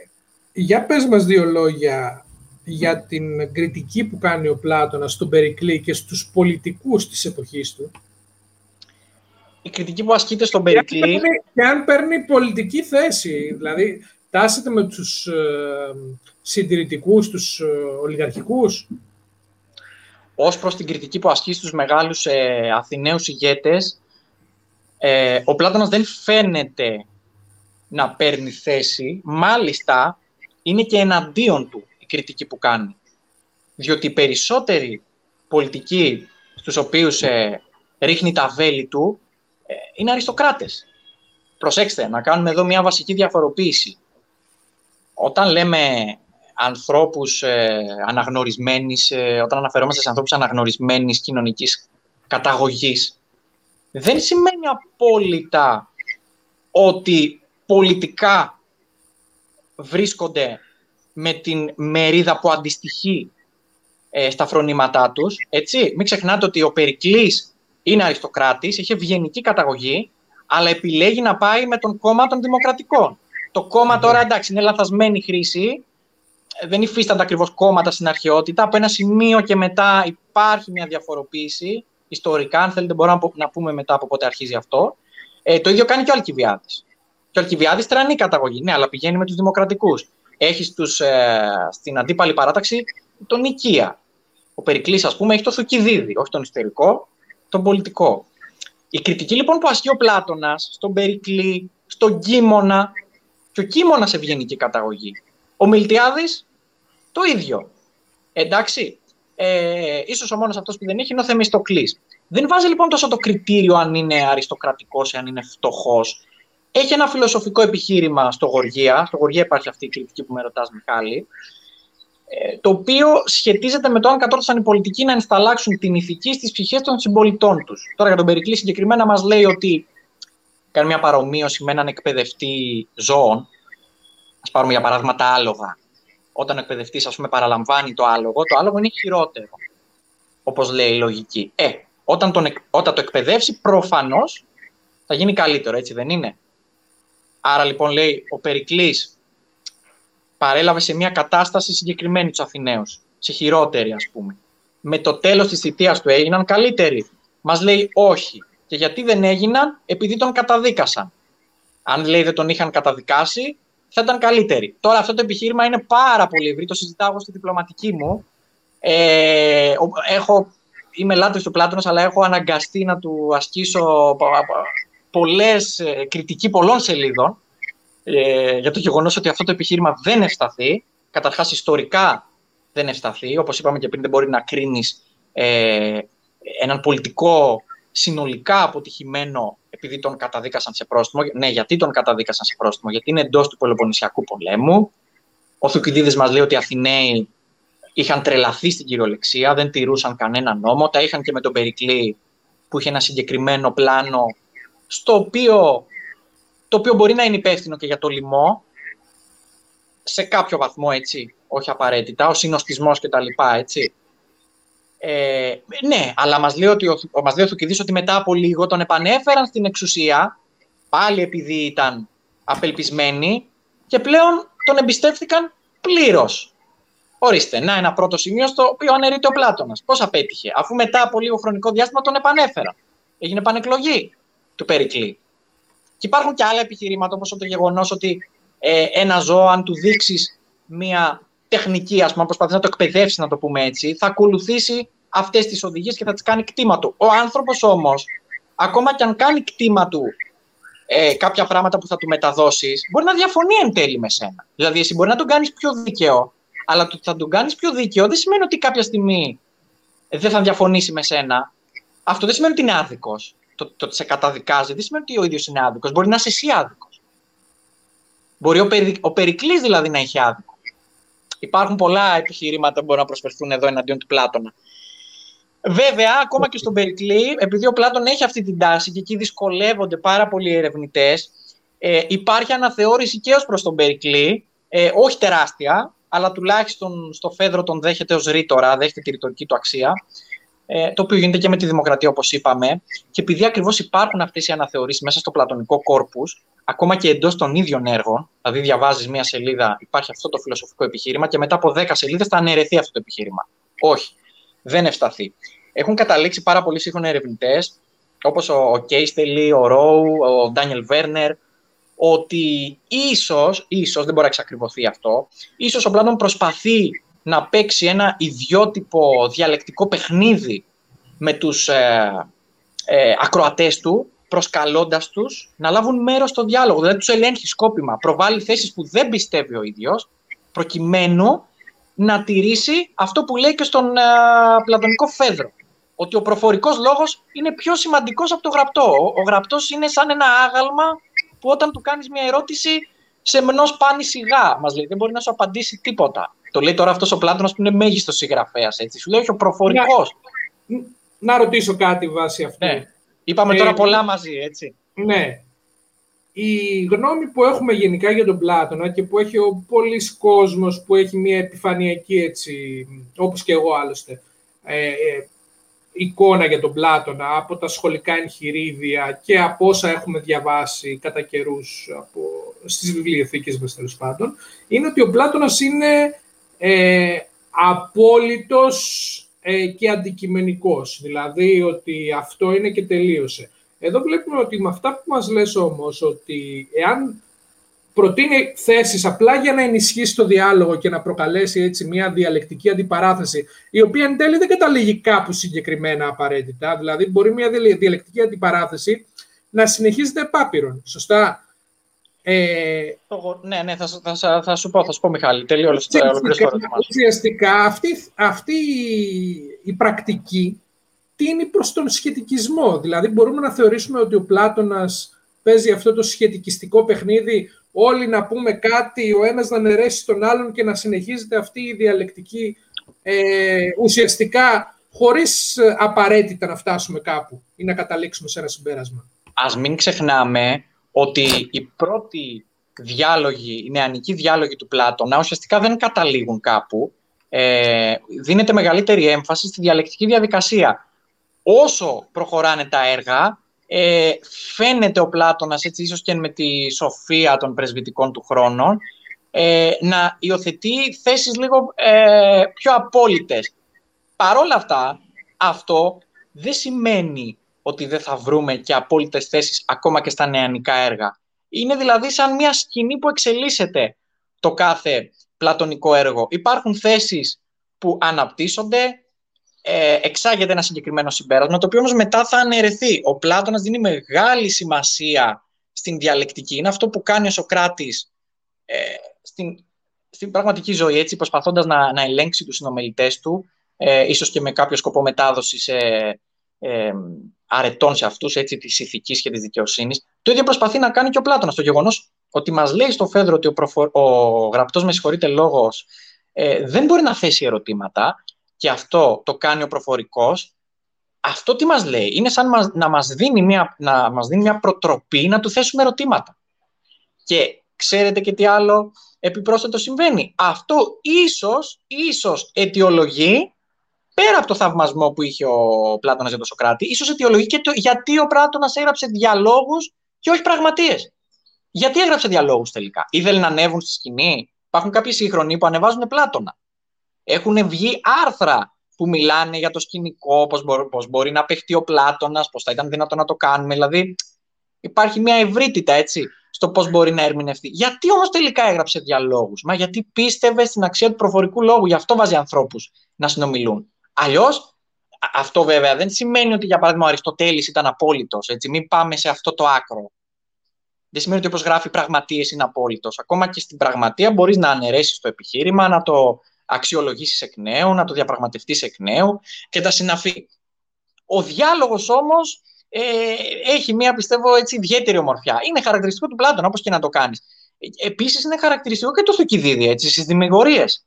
για πες μας δύο λόγια για την κριτική που κάνει ο Πλάτωνας στον Περικλή και στους πολιτικούς της εποχής του. Η κριτική που ασκείται στον Περικλή... Και αν παίρνει, πολιτική θέση, δηλαδή τάσεται με τους ε, συντηρητικούς, τους ε, ολιγαρχικούς. Ως προς την κριτική που ασκεί στους μεγάλους ε, Αθηναίους ηγέτες, ε, ο Πλάτωνας δεν φαίνεται να παίρνει θέση, μάλιστα είναι και εναντίον του η κριτική που κάνει. Διότι οι περισσότεροι πολιτικοί στους οποίους ε, ρίχνει τα βέλη του ε, είναι αριστοκράτες. Προσέξτε, να κάνουμε εδώ μια βασική διαφοροποίηση. Όταν λέμε ανθρώπους ε, αναγνωρισμένης, ε, όταν αναφερόμαστε σε ανθρώπους αναγνωρισμένης κοινωνικής καταγωγής, δεν σημαίνει απόλυτα ότι πολιτικά βρίσκονται με την μερίδα που αντιστοιχεί ε, στα φρονήματά τους. Έτσι. Μην ξεχνάτε ότι ο Περικλής είναι αριστοκράτης, έχει ευγενική καταγωγή, αλλά επιλέγει να πάει με τον κόμμα των Δημοκρατικών. Το κόμμα τώρα, εντάξει, είναι λαθασμένη χρήση, δεν υφίστανται ακριβώς κόμματα στην αρχαιότητα. Από ένα σημείο και μετά υπάρχει μια διαφοροποίηση ιστορικά. Αν θέλετε, μπορούμε να πούμε μετά από πότε αρχίζει αυτό. Ε, το ίδιο κάνει και ο Αλκιβιάδης. Και ο Αλκιβιάδης τρανεί καταγωγή. Ναι, αλλά πηγαίνει με τους δημοκρατικούς. Έχεις ε, στην αντίπαλη παράταξη τον Νικία. Ο Περικλής, ας πούμε, έχει το Θουκυδίδη, όχι τον ιστορικό, τον πολιτικό. Η κριτική λοιπόν που ασκεί ο Πλάτονα στον Περικλή, στον Κίμωνα, και ο Κίμωνας σε ευγενική καταγωγή. Ο Μιλτιάδης το ίδιο. Εντάξει, ε, ίσως ο μόνος αυτός που δεν έχει είναι ο Θεμιστοκλής. Δεν βάζει λοιπόν τόσο το κριτήριο αν είναι αριστοκρατικός ή αν είναι φτωχός έχει ένα φιλοσοφικό επιχείρημα στο Γοργία. Στο Γοργία υπάρχει αυτή η κριτική που με ρωτάς, Μιχάλη. Ε, το οποίο σχετίζεται με το αν κατόρθωσαν οι πολιτικοί να ενσταλλάξουν την ηθική στις ψυχές των συμπολιτών τους. Τώρα, για τον Περικλή συγκεκριμένα, μας λέει ότι κάνει μια παρομοίωση με έναν εκπαιδευτή ζώων. Α πάρουμε για παράδειγμα τα άλογα. Όταν ο εκπαιδευτής, ας πούμε, παραλαμβάνει το άλογο, το άλογο είναι χειρότερο. Όπως λέει η λογική. Ε, όταν, τον, όταν το εκπαιδεύσει, προφανώς θα γίνει καλύτερο, έτσι δεν είναι; Άρα λοιπόν λέει ο Περικλής παρέλαβε σε μια κατάσταση συγκεκριμένη τους Αθηναίους, σε χειρότερη ας πούμε. Με το τέλος της θητείας του έγιναν καλύτεροι. Μας λέει όχι. Και γιατί δεν έγιναν, επειδή τον καταδίκασαν. Αν λέει δεν τον είχαν καταδικάσει, θα ήταν καλύτεροι. Τώρα αυτό το επιχείρημα είναι πάρα πολύ ευρύ, το συζητάω στη διπλωματική μου. Ε, έχω, είμαι λάτρης του Πλάτωνος, αλλά έχω αναγκαστεί να του ασκήσω πολλές, ε, κριτική πολλών σελίδων ε, για το γεγονός ότι αυτό το επιχείρημα δεν ευσταθεί. Καταρχάς, ιστορικά δεν ευσταθεί. Όπως είπαμε και πριν, δεν μπορεί να κρίνεις ε, έναν πολιτικό συνολικά αποτυχημένο επειδή τον καταδίκασαν σε πρόστιμο. Ναι, γιατί τον καταδίκασαν σε πρόστιμο, γιατί είναι εντός του Πελοποννησιακού πολέμου. Ο Θουκυδίδης μας λέει ότι οι Αθηναίοι είχαν τρελαθεί στην κυριολεξία, δεν τηρούσαν κανένα νόμο. Τα είχαν και με τον Περικλή που είχε ένα συγκεκριμένο πλάνο στο οποίο, το οποίο μπορεί να είναι υπεύθυνο και για το λοιμό, σε κάποιο βαθμό, έτσι, όχι απαραίτητα, ο συνοστισμός και τα λοιπά, έτσι. Ε, ναι, αλλά μας λέει, ότι ο, μας λέει ο Θουκυδής ότι μετά από λίγο τον επανέφεραν στην εξουσία, πάλι επειδή ήταν απελπισμένοι και πλέον τον εμπιστεύτηκαν πλήρως. Ορίστε, να ένα πρώτο σημείο στο οποίο αναιρείται ο Πλάτωνας. Πώς απέτυχε, αφού μετά από λίγο χρονικό διάστημα τον επανέφεραν. Έγινε επανεκλογή του Περικλή. Και υπάρχουν και άλλα επιχειρήματα, όπως το γεγονός ότι ε, ένα ζώο, αν του δείξεις μία τεχνική, ας πούμε, προσπαθείς να το εκπαιδεύσεις, να το πούμε έτσι, θα ακολουθήσει αυτές τις οδηγίες και θα τις κάνει κτήμα του. Ο άνθρωπος όμως, ακόμα και αν κάνει κτήμα του ε, κάποια πράγματα που θα του μεταδώσεις, μπορεί να διαφωνεί εν τέλει με σένα. Δηλαδή, εσύ μπορεί να τον κάνεις πιο δίκαιο, αλλά το ότι θα τον κάνεις πιο δίκαιο δεν σημαίνει ότι κάποια στιγμή δεν θα διαφωνήσει με σένα. Αυτό δεν σημαίνει ότι είναι άδικος. Το, το ότι σε καταδικάζει δεν σημαίνει ότι ο ίδιος είναι άδικος. Μπορεί να είσαι εσύ άδικος. Μπορεί ο, περι, ο Περικλής δηλαδή να έχει άδικο. Υπάρχουν πολλά επιχειρήματα που μπορούν να προσφερθούν εδώ εναντίον του Πλάτωνα. Βέβαια, ακόμα και στον Περικλή, επειδή ο Πλάτων έχει αυτή την τάση και εκεί δυσκολεύονται πάρα πολλοί ερευνητές, ε, υπάρχει αναθεώρηση και ως προς τον Περικλή, ε, όχι τεράστια, αλλά τουλάχιστον στο Φέδρο τον δέχεται ως ρήτορα, δέχεται τη ρητορική του αξία, ε, το οποίο γίνεται και με τη δημοκρατία, όπως είπαμε. Και επειδή ακριβώς υπάρχουν αυτές οι αναθεωρήσεις μέσα στο πλατωνικό κόρπους, ακόμα και εντός των ίδιων έργων, δηλαδή διαβάζεις μία σελίδα, υπάρχει αυτό το φιλοσοφικό επιχείρημα και μετά από 10 σελίδες θα αναιρεθεί αυτό το επιχείρημα. Όχι δεν ευσταθεί. Έχουν καταλήξει πάρα πολλοί σύγχρονοι ερευνητές, όπως ο Κέιστελι, ο Ρόου, ο Ντάνιελ Βέρνερ, ότι ίσως, ίσως, δεν μπορεί να εξακριβωθεί αυτό, ίσως ο Πλάτων προσπαθεί να παίξει ένα ιδιότυπο διαλεκτικό παιχνίδι με τους ε, ε, ακροατές του, προσκαλώντας τους να λάβουν μέρος στο διάλογο. Δηλαδή τους ελέγχει σκόπιμα, προβάλλει θέσεις που δεν πιστεύει ο ίδιος, προκειμένου να τηρήσει αυτό που λέει και στον ε, πλατωνικό Φέδρο. Ότι ο προφορικός λόγος είναι πιο σημαντικός από το γραπτό. Ο, ο γραπτός είναι σαν ένα άγαλμα που όταν του κάνεις μια ερώτηση σε μενό πάνει σιγά, μας λέει. Δεν μπορεί να σου απαντήσει τίποτα. Το λέει τώρα αυτός ο Πλάτωνας που είναι μέγιστος συγγραφέας, έτσι. Σου λέει όχι ο προφορικός. Να, να ρωτήσω κάτι βάσει αυτού. Ναι. Είπαμε τώρα ε, πολλά μαζί, έτσι. Ναι η γνώμη που έχουμε γενικά για τον Πλάτωνα και που έχει ο πολλής κόσμος που έχει μια επιφανειακή, έτσι, όπως και εγώ άλλωστε, ε, ε, εικόνα για τον Πλάτωνα από τα σχολικά εγχειρίδια και από όσα έχουμε διαβάσει κατά καιρούς από, στις βιβλιοθήκες μας τέλος πάντων, είναι ότι ο Πλάτωνας είναι ε, απόλυτος ε, και αντικειμενικός. Δηλαδή ότι αυτό είναι και τελείωσε. Εδώ βλέπουμε ότι με αυτά που μας λες όμως, ότι εάν προτείνει θέσεις απλά για να ενισχύσει το διάλογο και να προκαλέσει έτσι μια διαλεκτική αντιπαράθεση, η οποία εν τέλει δεν καταλήγει κάπου συγκεκριμένα απαραίτητα, δηλαδή μπορεί μια διαλεκτική αντιπαράθεση να συνεχίζεται επάπειρον, σωστά. Ε, ναι, ναι, θα, θα, θα, σου πω, θα σου πω Μιχάλη, τελείω Ουσιαστικά αυτή, αυτή η πρακτική τίνει προς τον σχετικισμό; Δηλαδή μπορούμε να θεωρήσουμε ότι ο Πλάτωνας παίζει αυτό το σχετικιστικό παιχνίδι, όλοι να πούμε κάτι, ο ένας να νερέσει τον άλλον και να συνεχίζεται αυτή η διαλεκτική ε, ουσιαστικά χωρίς απαραίτητα να φτάσουμε κάπου ή να καταλήξουμε σε ένα συμπέρασμα. Ας μην ξεχνάμε ότι οι πρώτοι διάλογοι, οι νεανικοί διάλογοι του Πλάτωνα ουσιαστικά δεν καταλήγουν κάπου. Ε, δίνεται μεγαλύτερη έμφαση στη διαλεκτική διαδικασία όσο προχωράνε τα έργα, ε, φαίνεται ο Πλάτωνας, έτσι ίσως και με τη σοφία των πρεσβυτικών του χρόνων, ε, να υιοθετεί θέσεις λίγο ε, πιο απόλυτες. Παρόλα αυτά, αυτό δεν σημαίνει ότι δεν θα βρούμε και απόλυτες θέσεις ακόμα και στα νεανικά έργα. Είναι δηλαδή σαν μια σκηνή που εξελίσσεται το κάθε πλατωνικό έργο. Υπάρχουν θέσεις που αναπτύσσονται, ε, εξάγεται ένα συγκεκριμένο συμπέρασμα, το οποίο όμως μετά θα αναιρεθεί. Ο Πλάτωνας δίνει μεγάλη σημασία στην διαλεκτική. Είναι αυτό που κάνει ο Σοκράτης ε, στην, στην πραγματική ζωή, έτσι, προσπαθώντας να, να ελέγξει τους συνομιλητές του, ε, ίσως και με κάποιο σκοπό μετάδοσης ε, αρετών σε αυτούς, έτσι, της ηθικής και της δικαιοσύνης. Το ίδιο προσπαθεί να κάνει και ο Πλάτωνας. Το γεγονός ότι μας λέει στο Φέδρο ότι ο, προφο... ο γραπτός, με συγχωρείτε, λόγος, ε, δεν μπορεί να θέσει ερωτήματα, και αυτό το κάνει ο προφορικός, αυτό τι μας λέει, είναι σαν να μας δίνει μια, να μας δίνει μια προτροπή να του θέσουμε ερωτήματα. Και ξέρετε και τι άλλο επιπρόσθετο συμβαίνει; Αυτό ίσως, ίσως αιτιολογεί, πέρα από το θαυμασμό που είχε ο Πλάτωνας για τον Σοκράτη, ίσως αιτιολογεί και το γιατί ο Πλάτωνας έγραψε διαλόγους και όχι πραγματείες. Γιατί έγραψε διαλόγους τελικά. Ήθελε να ανέβουν στη σκηνή. Υπάρχουν κάποιοι σύγχρονοι που ανεβάζουν Πλάτωνα. Έχουν βγει άρθρα που μιλάνε για το σκηνικό, πώς μπορεί, πώς μπορεί να παιχτεί ο Πλάτωνας, πώς θα ήταν δυνατό να το κάνουμε. Δηλαδή υπάρχει μια ευρύτητα έτσι στο πώς μπορεί να ερμηνευτεί. Γιατί όμως τελικά έγραψε διαλόγους; Μα γιατί πίστευε στην αξία του προφορικού λόγου. Γι' αυτό βάζει ανθρώπους να συνομιλούν. Αλλιώς, αυτό βέβαια δεν σημαίνει ότι για παράδειγμα ο Αριστοτέλης ήταν απόλυτος. Έτσι. Μην πάμε σε αυτό το άκρο. Δεν σημαίνει ότι όπως γράφει πραγματίε είναι απόλυτος. Ακόμα και στην πραγματεία μπορείς να αναιρέσεις το επιχείρημα, να το αξιολογήσεις εκ νέου, να το διαπραγματευτείς εκ νέου και τα συναφή. Ο διάλογος όμως ε, έχει μία, πιστεύω, έτσι, ιδιαίτερη ομορφιά. Είναι χαρακτηριστικό του Πλάτωνα, όπως και να το κάνεις. Ε, επίσης, είναι χαρακτηριστικό και το Θουκυδίδη, έτσι, στις δημιουργίες.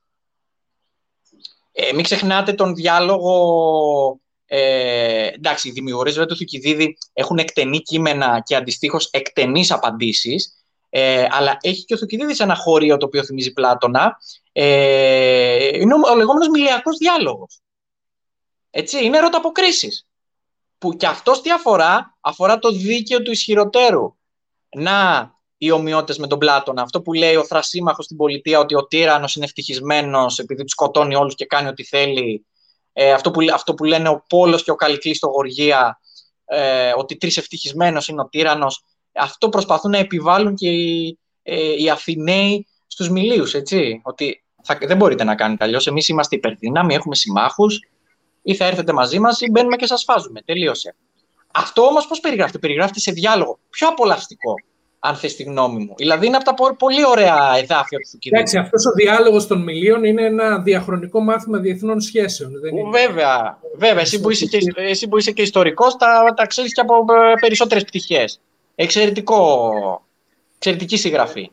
Ε, μην ξεχνάτε τον διάλογο ε, εντάξει, οι δημιουργοί του Θουκυδίδη έχουν εκτενή κείμενα και αντιστοίχως εκτενείς απαντήσεις. Ε, αλλά έχει και ο Θουκυδίδης ένα χώριο το οποίο θυμίζει Πλάτωνα. Ε, είναι ο, ο λεγόμενος μιλιακός διάλογος. Έτσι, είναι ερωταποκρίσεις. Που και αυτός τι αφορά, αφορά το δίκαιο του ισχυροτέρου. Να, οι ομοιότητες με τον Πλάτωνα. Αυτό που λέει ο Θρασίμαχος στην πολιτεία ότι ο τύρανος είναι ευτυχισμένος επειδή τους σκοτώνει όλους και κάνει ό,τι θέλει. Ε, αυτό, που, αυτό που λένε ο Πόλος και ο Καλυκλής στο Γοργία, ε, ότι τρεις ευτυχισμένος είναι ο τύρανος αυτό προσπαθούν να επιβάλλουν και οι, ε, οι Αθηναίοι στους μιλίους, έτσι. Ότι θα, δεν μπορείτε να κάνετε αλλιώς. Εμείς είμαστε υπερδύναμοι, έχουμε συμμάχους, ή θα έρθετε μαζί μας ή μπαίνουμε και σας φάζουμε. Τελείωσε. Αυτό όμως πώς περιγράφεται; Περιγράφεται σε διάλογο. Πιο απολαυστικό, αν θες τη γνώμη μου. Δηλαδή είναι από τα πολύ ωραία εδάφια του Θουκυδίδη. Εντάξει, αυτός ο διάλογος των μιλίων είναι ένα διαχρονικό μάθημα διεθνών σχέσεων. Δεν είναι... Βέβαια, βέβαια. Εσύ που είσαι και, εσύ που είσαι και ιστορικός, τα, τα ξέρεις και από ε, περισσότερες πτυχές. Εξαιρετικό, εξαιρετική συγγραφή.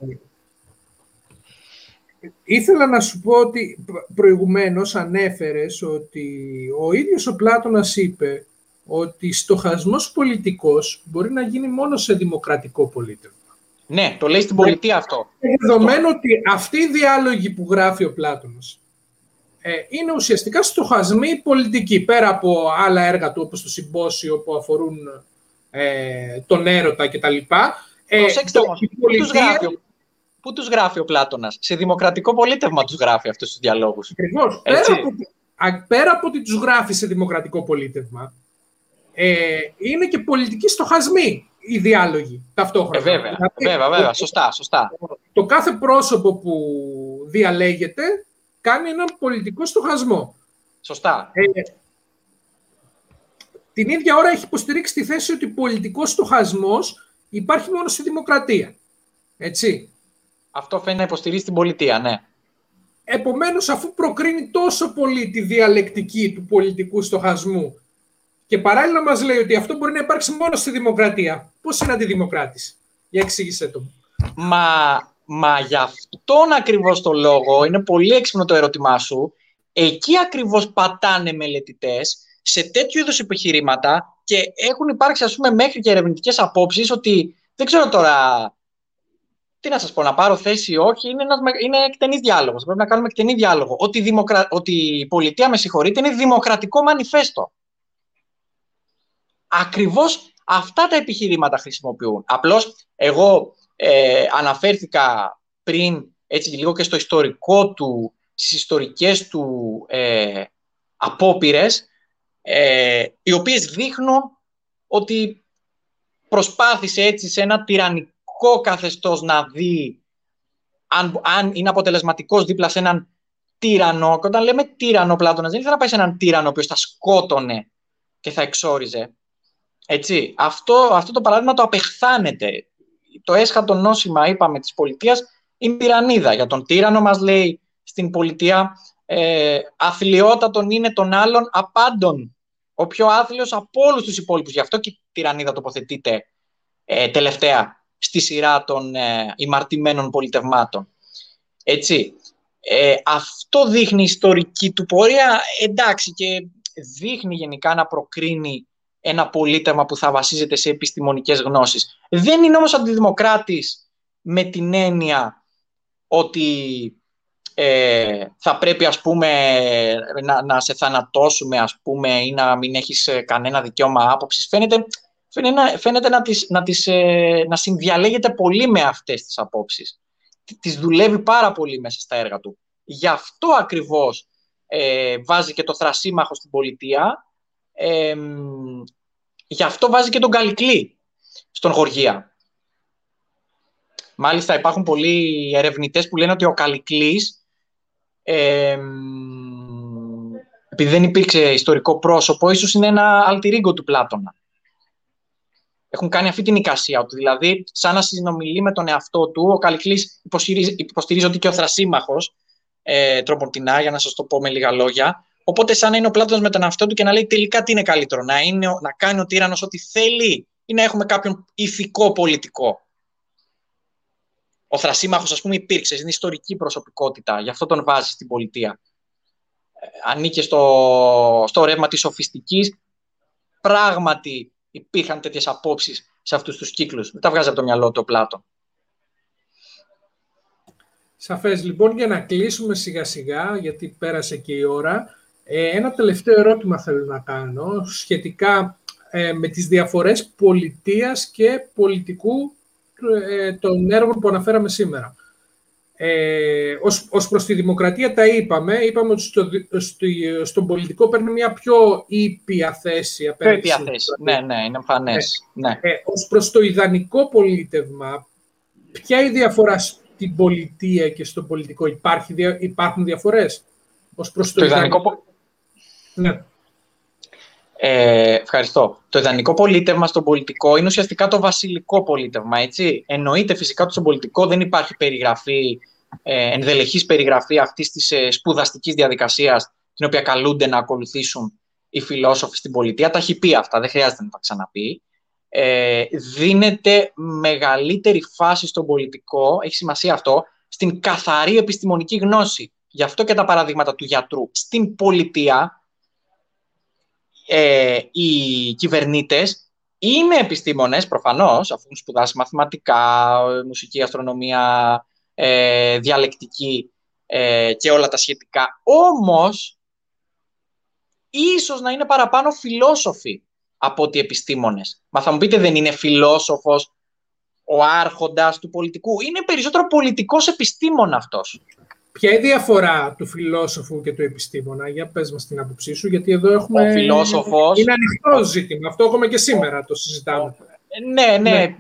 Ήθελα να σου πω ότι προηγουμένως ανέφερες ότι ο ίδιος ο Πλάτωνας είπε ότι στοχασμός πολιτικός μπορεί να γίνει μόνο σε δημοκρατικό πολίτευμα. Ναι, το λέει στην πολιτεία αυτό. Δεδομένου ότι αυτοί οι διάλογοι που γράφει ο Πλάτωνας ε, είναι ουσιαστικά στοχασμοί πολιτικοί, πέρα από άλλα έργα του όπως το συμπόσιο που αφορούν ε, τον έρωτα κτλ. Ε, Προσέξτε όμως, πολιτεία... τους γράφει, πού τους γράφει ο Πλάτωνας, σε δημοκρατικό πολίτευμα τους γράφει αυτούς τους διαλόγους. Ακριβώς. Πέρα από, πέρα από ότι τους γράφει σε δημοκρατικό πολίτευμα, ε, είναι και πολιτικοί στοχασμοί οι διάλογοι ταυτόχρονα. Ε, βέβαια, δηλαδή, βέβαια, βέβαια, σωστά, σωστά. Το κάθε πρόσωπο που διαλέγεται κάνει έναν πολιτικό στοχασμό. Σωστά. Ε, την ίδια ώρα έχει υποστηρίξει τη θέση ότι πολιτικός στοχασμός υπάρχει μόνο στη δημοκρατία. Έτσι. Αυτό φαίνεται να υποστηρίζει την πολιτεία, ναι. Επομένως, αφού προκρίνει τόσο πολύ τη διαλεκτική του πολιτικού στοχασμού και παράλληλα μας λέει ότι αυτό μπορεί να υπάρξει μόνο στη δημοκρατία, πώς είναι αντιδημοκράτης; Για εξήγησέ το. Μα, μα γι' αυτόν ακριβώς το λόγο, είναι πολύ έξυπνο το ερώτημά σου, εκεί ακριβώς πατάνε μελετητές σε τέτοιου είδους επιχειρήματα και έχουν υπάρξει ας πούμε μέχρι και ερευνητικές απόψεις ότι δεν ξέρω τώρα τι να σας πω, να πάρω θέση ή όχι, είναι, ένας, είναι εκτενής διάλογος. Πρέπει να κάνουμε εκτενή διάλογο. Ότι, δημοκρα... ότι η πολιτεία, με συγχωρείτε, είναι δημοκρατικό μανιφέστο. Ακριβώς αυτά τα επιχειρήματα χρησιμοποιούν. Απλώς εγώ ε, αναφέρθηκα πριν έτσι λίγο και στο ιστορικό του, στις ιστορικές του ε, απόπειρες ε, οι οποίες δείχνουν ότι προσπάθησε έτσι σε ένα τυραννικό καθεστώς να δει αν, αν είναι αποτελεσματικός δίπλα σε έναν τύρανο. Και όταν λέμε τύρανο, Πλάτωνας δεν ήθελε να πάει σε έναν τύρανο ο οποίος θα σκότωνε και θα εξόριζε. Έτσι, αυτό, αυτό το παράδειγμα το απεχθάνεται. Το έσχατο νόσημα, είπαμε, της πολιτείας είναι τυραννίδα. Για τον τύρανο μας λέει στην πολιτεία ε, αθλειότατον είναι των άλλων απάντων. Ο πιο άθλιος από όλους τους υπόλοιπους. Γι' αυτό και η τυραννίδα τοποθετείται ε, τελευταία στη σειρά των ε, ημαρτημένων πολιτευμάτων. Έτσι. Ε, αυτό δείχνει η ιστορική του πορεία, εντάξει, και δείχνει γενικά να προκρίνει ένα πολίτευμα που θα βασίζεται σε επιστημονικές γνώσεις. Δεν είναι όμως αντιδημοκράτης με την έννοια ότι ε, θα πρέπει ας πούμε να, να σε θανατώσουμε ας πούμε ή να μην έχεις ε, κανένα δικαίωμα άποψης. Φαίνεται, φαίνεται, φαίνεται να, τις, να, τις, ε, να συνδιαλέγεται πολύ με αυτές τις απόψεις. Τις δουλεύει πάρα πολύ μέσα στα έργα του. Γι' αυτό ακριβώς ε, βάζει και το θρασίμαχο στην πολιτεία ε, γι' αυτό βάζει και τον Καλυκλή στον Γοργία Μάλιστα υπάρχουν πολλοί ερευνητές που λένε ότι ο Καλυκλής ε, επειδή δεν υπήρξε ιστορικό πρόσωπο, ίσως είναι ένα αλτιρίγκο του Πλάτωνα. Έχουν κάνει αυτή την εικασία του. Δηλαδή, σαν να συνομιλεί με τον εαυτό του, ο Καλυκλής υποστηρίζει, υποστηρίζει ότι και ο Θρασίμαχος, ε, τροπορτινά, για να σας το πω με λίγα λόγια, Οπότε, σαν να είναι ο Πλάτωνας με τον αυτό του και να λέει τελικά τι είναι καλύτερο, να, είναι, να κάνει ο τύρανος ό,τι θέλει ή να έχουμε κάποιον ηθικό πολιτικό. Ο Θρασίμαχος, ας πούμε, υπήρξε, είναι ιστορική προσωπικότητα, γι' αυτό τον βάζει στην πολιτεία. Ε, ανήκε στο, στο ρεύμα της σοφιστικής. Πράγματι υπήρχαν τέτοιες απόψεις σε αυτούς τους κύκλους. Δεν τα βγάζει από το μυαλό του ο Πλάτων. Σαφές. Λοιπόν, για να κλείσουμε σιγά σιγά, γιατί πέρασε και η ώρα, ε, ένα τελευταίο ερώτημα θέλω να κάνω σχετικά ε, με τις διαφορές πολιτείας και πολιτικού ε, των έργων που αναφέραμε σήμερα. Ε, ως, ως προς τη δημοκρατία τα είπαμε. Είπαμε ότι στο, στο, στον πολιτικό παίρνει μια πιο ήπια θέση. Πιο ήπια θέση, ναι, ναι, είναι εμφανές. Ναι. ναι. Ε, ως προς το ιδανικό πολίτευμα, ποια είναι η διαφορά στην πολιτεία και στο πολιτικό. Υπάρχει, υπάρχουν διαφορές; Ως προς το, το ιδανικό... Ναι. Ε, ευχαριστώ. Το ιδανικό πολίτευμα στον πολιτικό είναι ουσιαστικά το βασιλικό πολίτευμα, έτσι. Εννοείται φυσικά ότι στον πολιτικό δεν υπάρχει περιγραφή, ε, ενδελεχής περιγραφή αυτής της ε, σπουδαστικής διαδικασίας την οποία καλούνται να ακολουθήσουν οι φιλόσοφοι στην πολιτεία. Τα έχει πει αυτά, δεν χρειάζεται να τα ξαναπεί. Ε, δίνεται μεγαλύτερη φάση στον πολιτικό, έχει σημασία αυτό, στην καθαρή επιστημονική γνώση. Γι' αυτό και τα παραδείγματα του γιατρού. Στην πολιτεία, ε, οι κυβερνήτες είναι επιστήμονες προφανώς, αφού έχουν σπουδάσει μαθηματικά, μουσική, αστρονομία, ε, διαλεκτική ε, και όλα τα σχετικά. Όμως, ίσως να είναι παραπάνω φιλόσοφοι από ότι επιστήμονες. Μα θα μου πείτε δεν είναι φιλόσοφος ο άρχοντας του πολιτικού. Είναι περισσότερο πολιτικός επιστήμον αυτός. Ποια είναι η διαφορά του φιλόσοφου και του επιστήμονα, για πες μας την άποψή σου, γιατί εδώ έχουμε... Ο φιλόσοφος... Είναι ανοιχτό ζήτημα, αυτό έχουμε και σήμερα το συζητάμε. Ναι, ναι, ναι.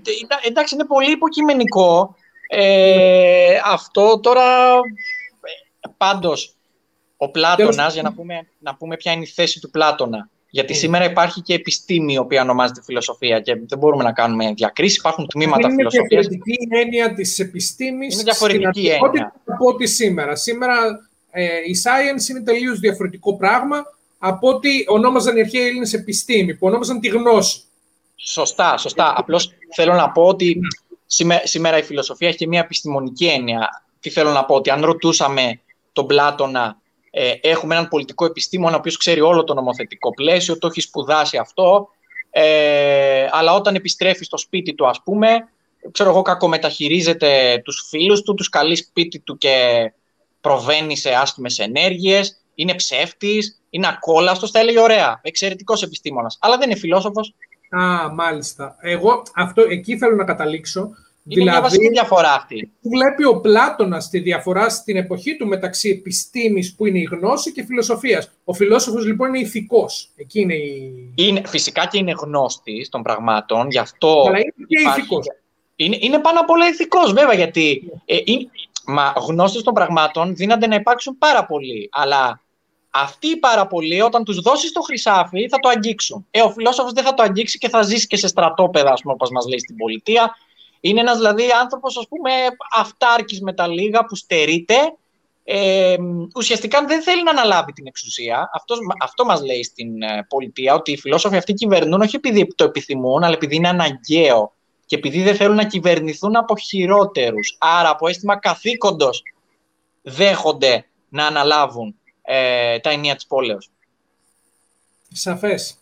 εντάξει είναι πολύ υποκειμενικό. Ε, αυτό τώρα, πάντως, ο Πλάτωνας, για να πούμε, να πούμε ποια είναι η θέση του Πλάτωνα, γιατί mm. σήμερα υπάρχει και επιστήμη η οποία ονομάζεται φιλοσοφία και δεν μπορούμε να κάνουμε διακρίσεις. Υπάρχουν τμήματα είναι φιλοσοφίας. Είναι διαφορετική έννοια της επιστήμης. Είναι διαφορετική έννοια. Από ό,τι σήμερα. Σήμερα ε, η science είναι τελείως διαφορετικό πράγμα από ότι ονόμαζαν οι αρχαίοι Έλληνες επιστήμη, που ονόμαζαν τη γνώση. Σωστά, σωστά. Απλώς θέλω να πω ότι σήμερα, σήμερα η φιλοσοφία έχει μια επιστημονική έννοια. Τι θέλω να πω, ότι αν ρωτούσαμε τον Πλάτωνα ε, έχουμε έναν πολιτικό επιστήμονα ο οποίος ξέρει όλο το νομοθετικό πλαίσιο, το έχει σπουδάσει αυτό, ε, αλλά όταν επιστρέφει στο σπίτι του, ας πούμε, ξέρω εγώ, κακομεταχειρίζεται τους φίλους του, τους καλεί σπίτι του και προβαίνει σε άσχημες ενέργειες, είναι ψεύτης, είναι ακόλαστος, θα έλεγε ωραία, εξαιρετικός επιστήμονας, αλλά δεν είναι φιλόσοφος. Α, μάλιστα. Εγώ αυτό, εκεί θέλω να καταλήξω, είναι δηλαδή, μια βασική διαφορά αυτή. Βλέπει ο Πλάτωνας τη διαφορά στην εποχή του μεταξύ επιστήμης που είναι η γνώση και φιλοσοφίας. Ο φιλόσοφος λοιπόν είναι ηθικός. Εκεί είναι, η... είναι Φυσικά και είναι γνώστης των πραγμάτων, γι' αυτό Αλλά είναι και υπάρχει... ηθικός. Είναι, είναι πάνω απ' όλα ηθικός βέβαια, γιατί ε, είναι, μα, γνώστες των πραγμάτων δίνονται να υπάρξουν πάρα πολλοί. Αλλά αυτοί οι πάρα πολλοί, όταν τους δώσεις το χρυσάφι, θα το αγγίξουν. Ε, ο φιλόσοφος δεν θα το αγγίξει και θα ζήσει και σε στρατόπεδα, όπως μας λέει στην πολιτεία, είναι ένας δηλαδή άνθρωπος, ας πούμε, αυτάρκης με τα λίγα που στερείται. Ε, ουσιαστικά δεν θέλει να αναλάβει την εξουσία. Αυτός, αυτό μας λέει στην ε, πολιτεία, ότι οι φιλόσοφοι αυτοί κυβερνούν όχι επειδή το επιθυμούν, αλλά επειδή είναι αναγκαίο και επειδή δεν θέλουν να κυβερνηθούν από χειρότερους. Άρα, από αίσθημα καθήκοντος δέχονται να αναλάβουν ε, τα ενία της πόλεως. Σαφές.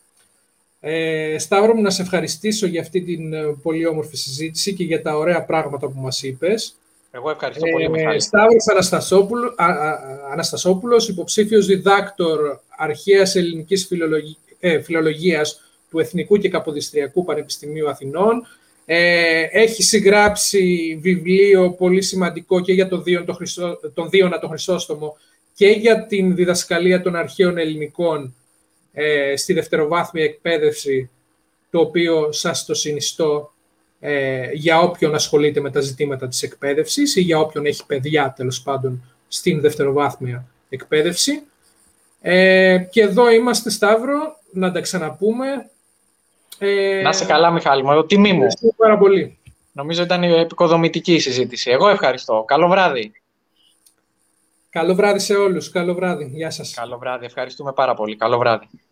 Ε, Σταύρο μου, να σε ευχαριστήσω για αυτή την ε, πολύ όμορφη συζήτηση και για τα ωραία πράγματα που μας είπες. Εγώ ευχαριστώ πολύ, ε, Μιχάλη. Σταύρος Αναστασόπουλο, Αναστασόπουλος, υποψήφιος διδάκτορ αρχαίας ελληνικής φιλολογι, ε, φιλολογίας του Εθνικού και Καποδιστριακού Πανεπιστημίου Αθηνών. Ε, έχει συγγράψει βιβλίο πολύ σημαντικό και για τον Δίον, τον, Χριστό, τον Δίωνα τον Χρυσόστομο και για την διδασκαλία των αρχαίων ελληνικών ε, στη δευτεροβάθμια εκπαίδευση, το οποίο σας το συνιστώ ε, για όποιον ασχολείται με τα ζητήματα της εκπαίδευσης ή για όποιον έχει παιδιά, τέλος πάντων, στην δευτεροβάθμια εκπαίδευση. Ε, και εδώ είμαστε, Σταύρο, να τα ξαναπούμε. Ε, να είσαι καλά, Μιχάλη μου. Τιμή μου. πάρα πολύ. Νομίζω ήταν η επικοδομητική συζήτηση. Εγώ ευχαριστώ. Καλό βράδυ. Καλό βράδυ σε όλους. Καλό βράδυ. Γεια σας. Καλό βράδυ. Ευχαριστούμε πάρα πολύ. Καλό βράδυ.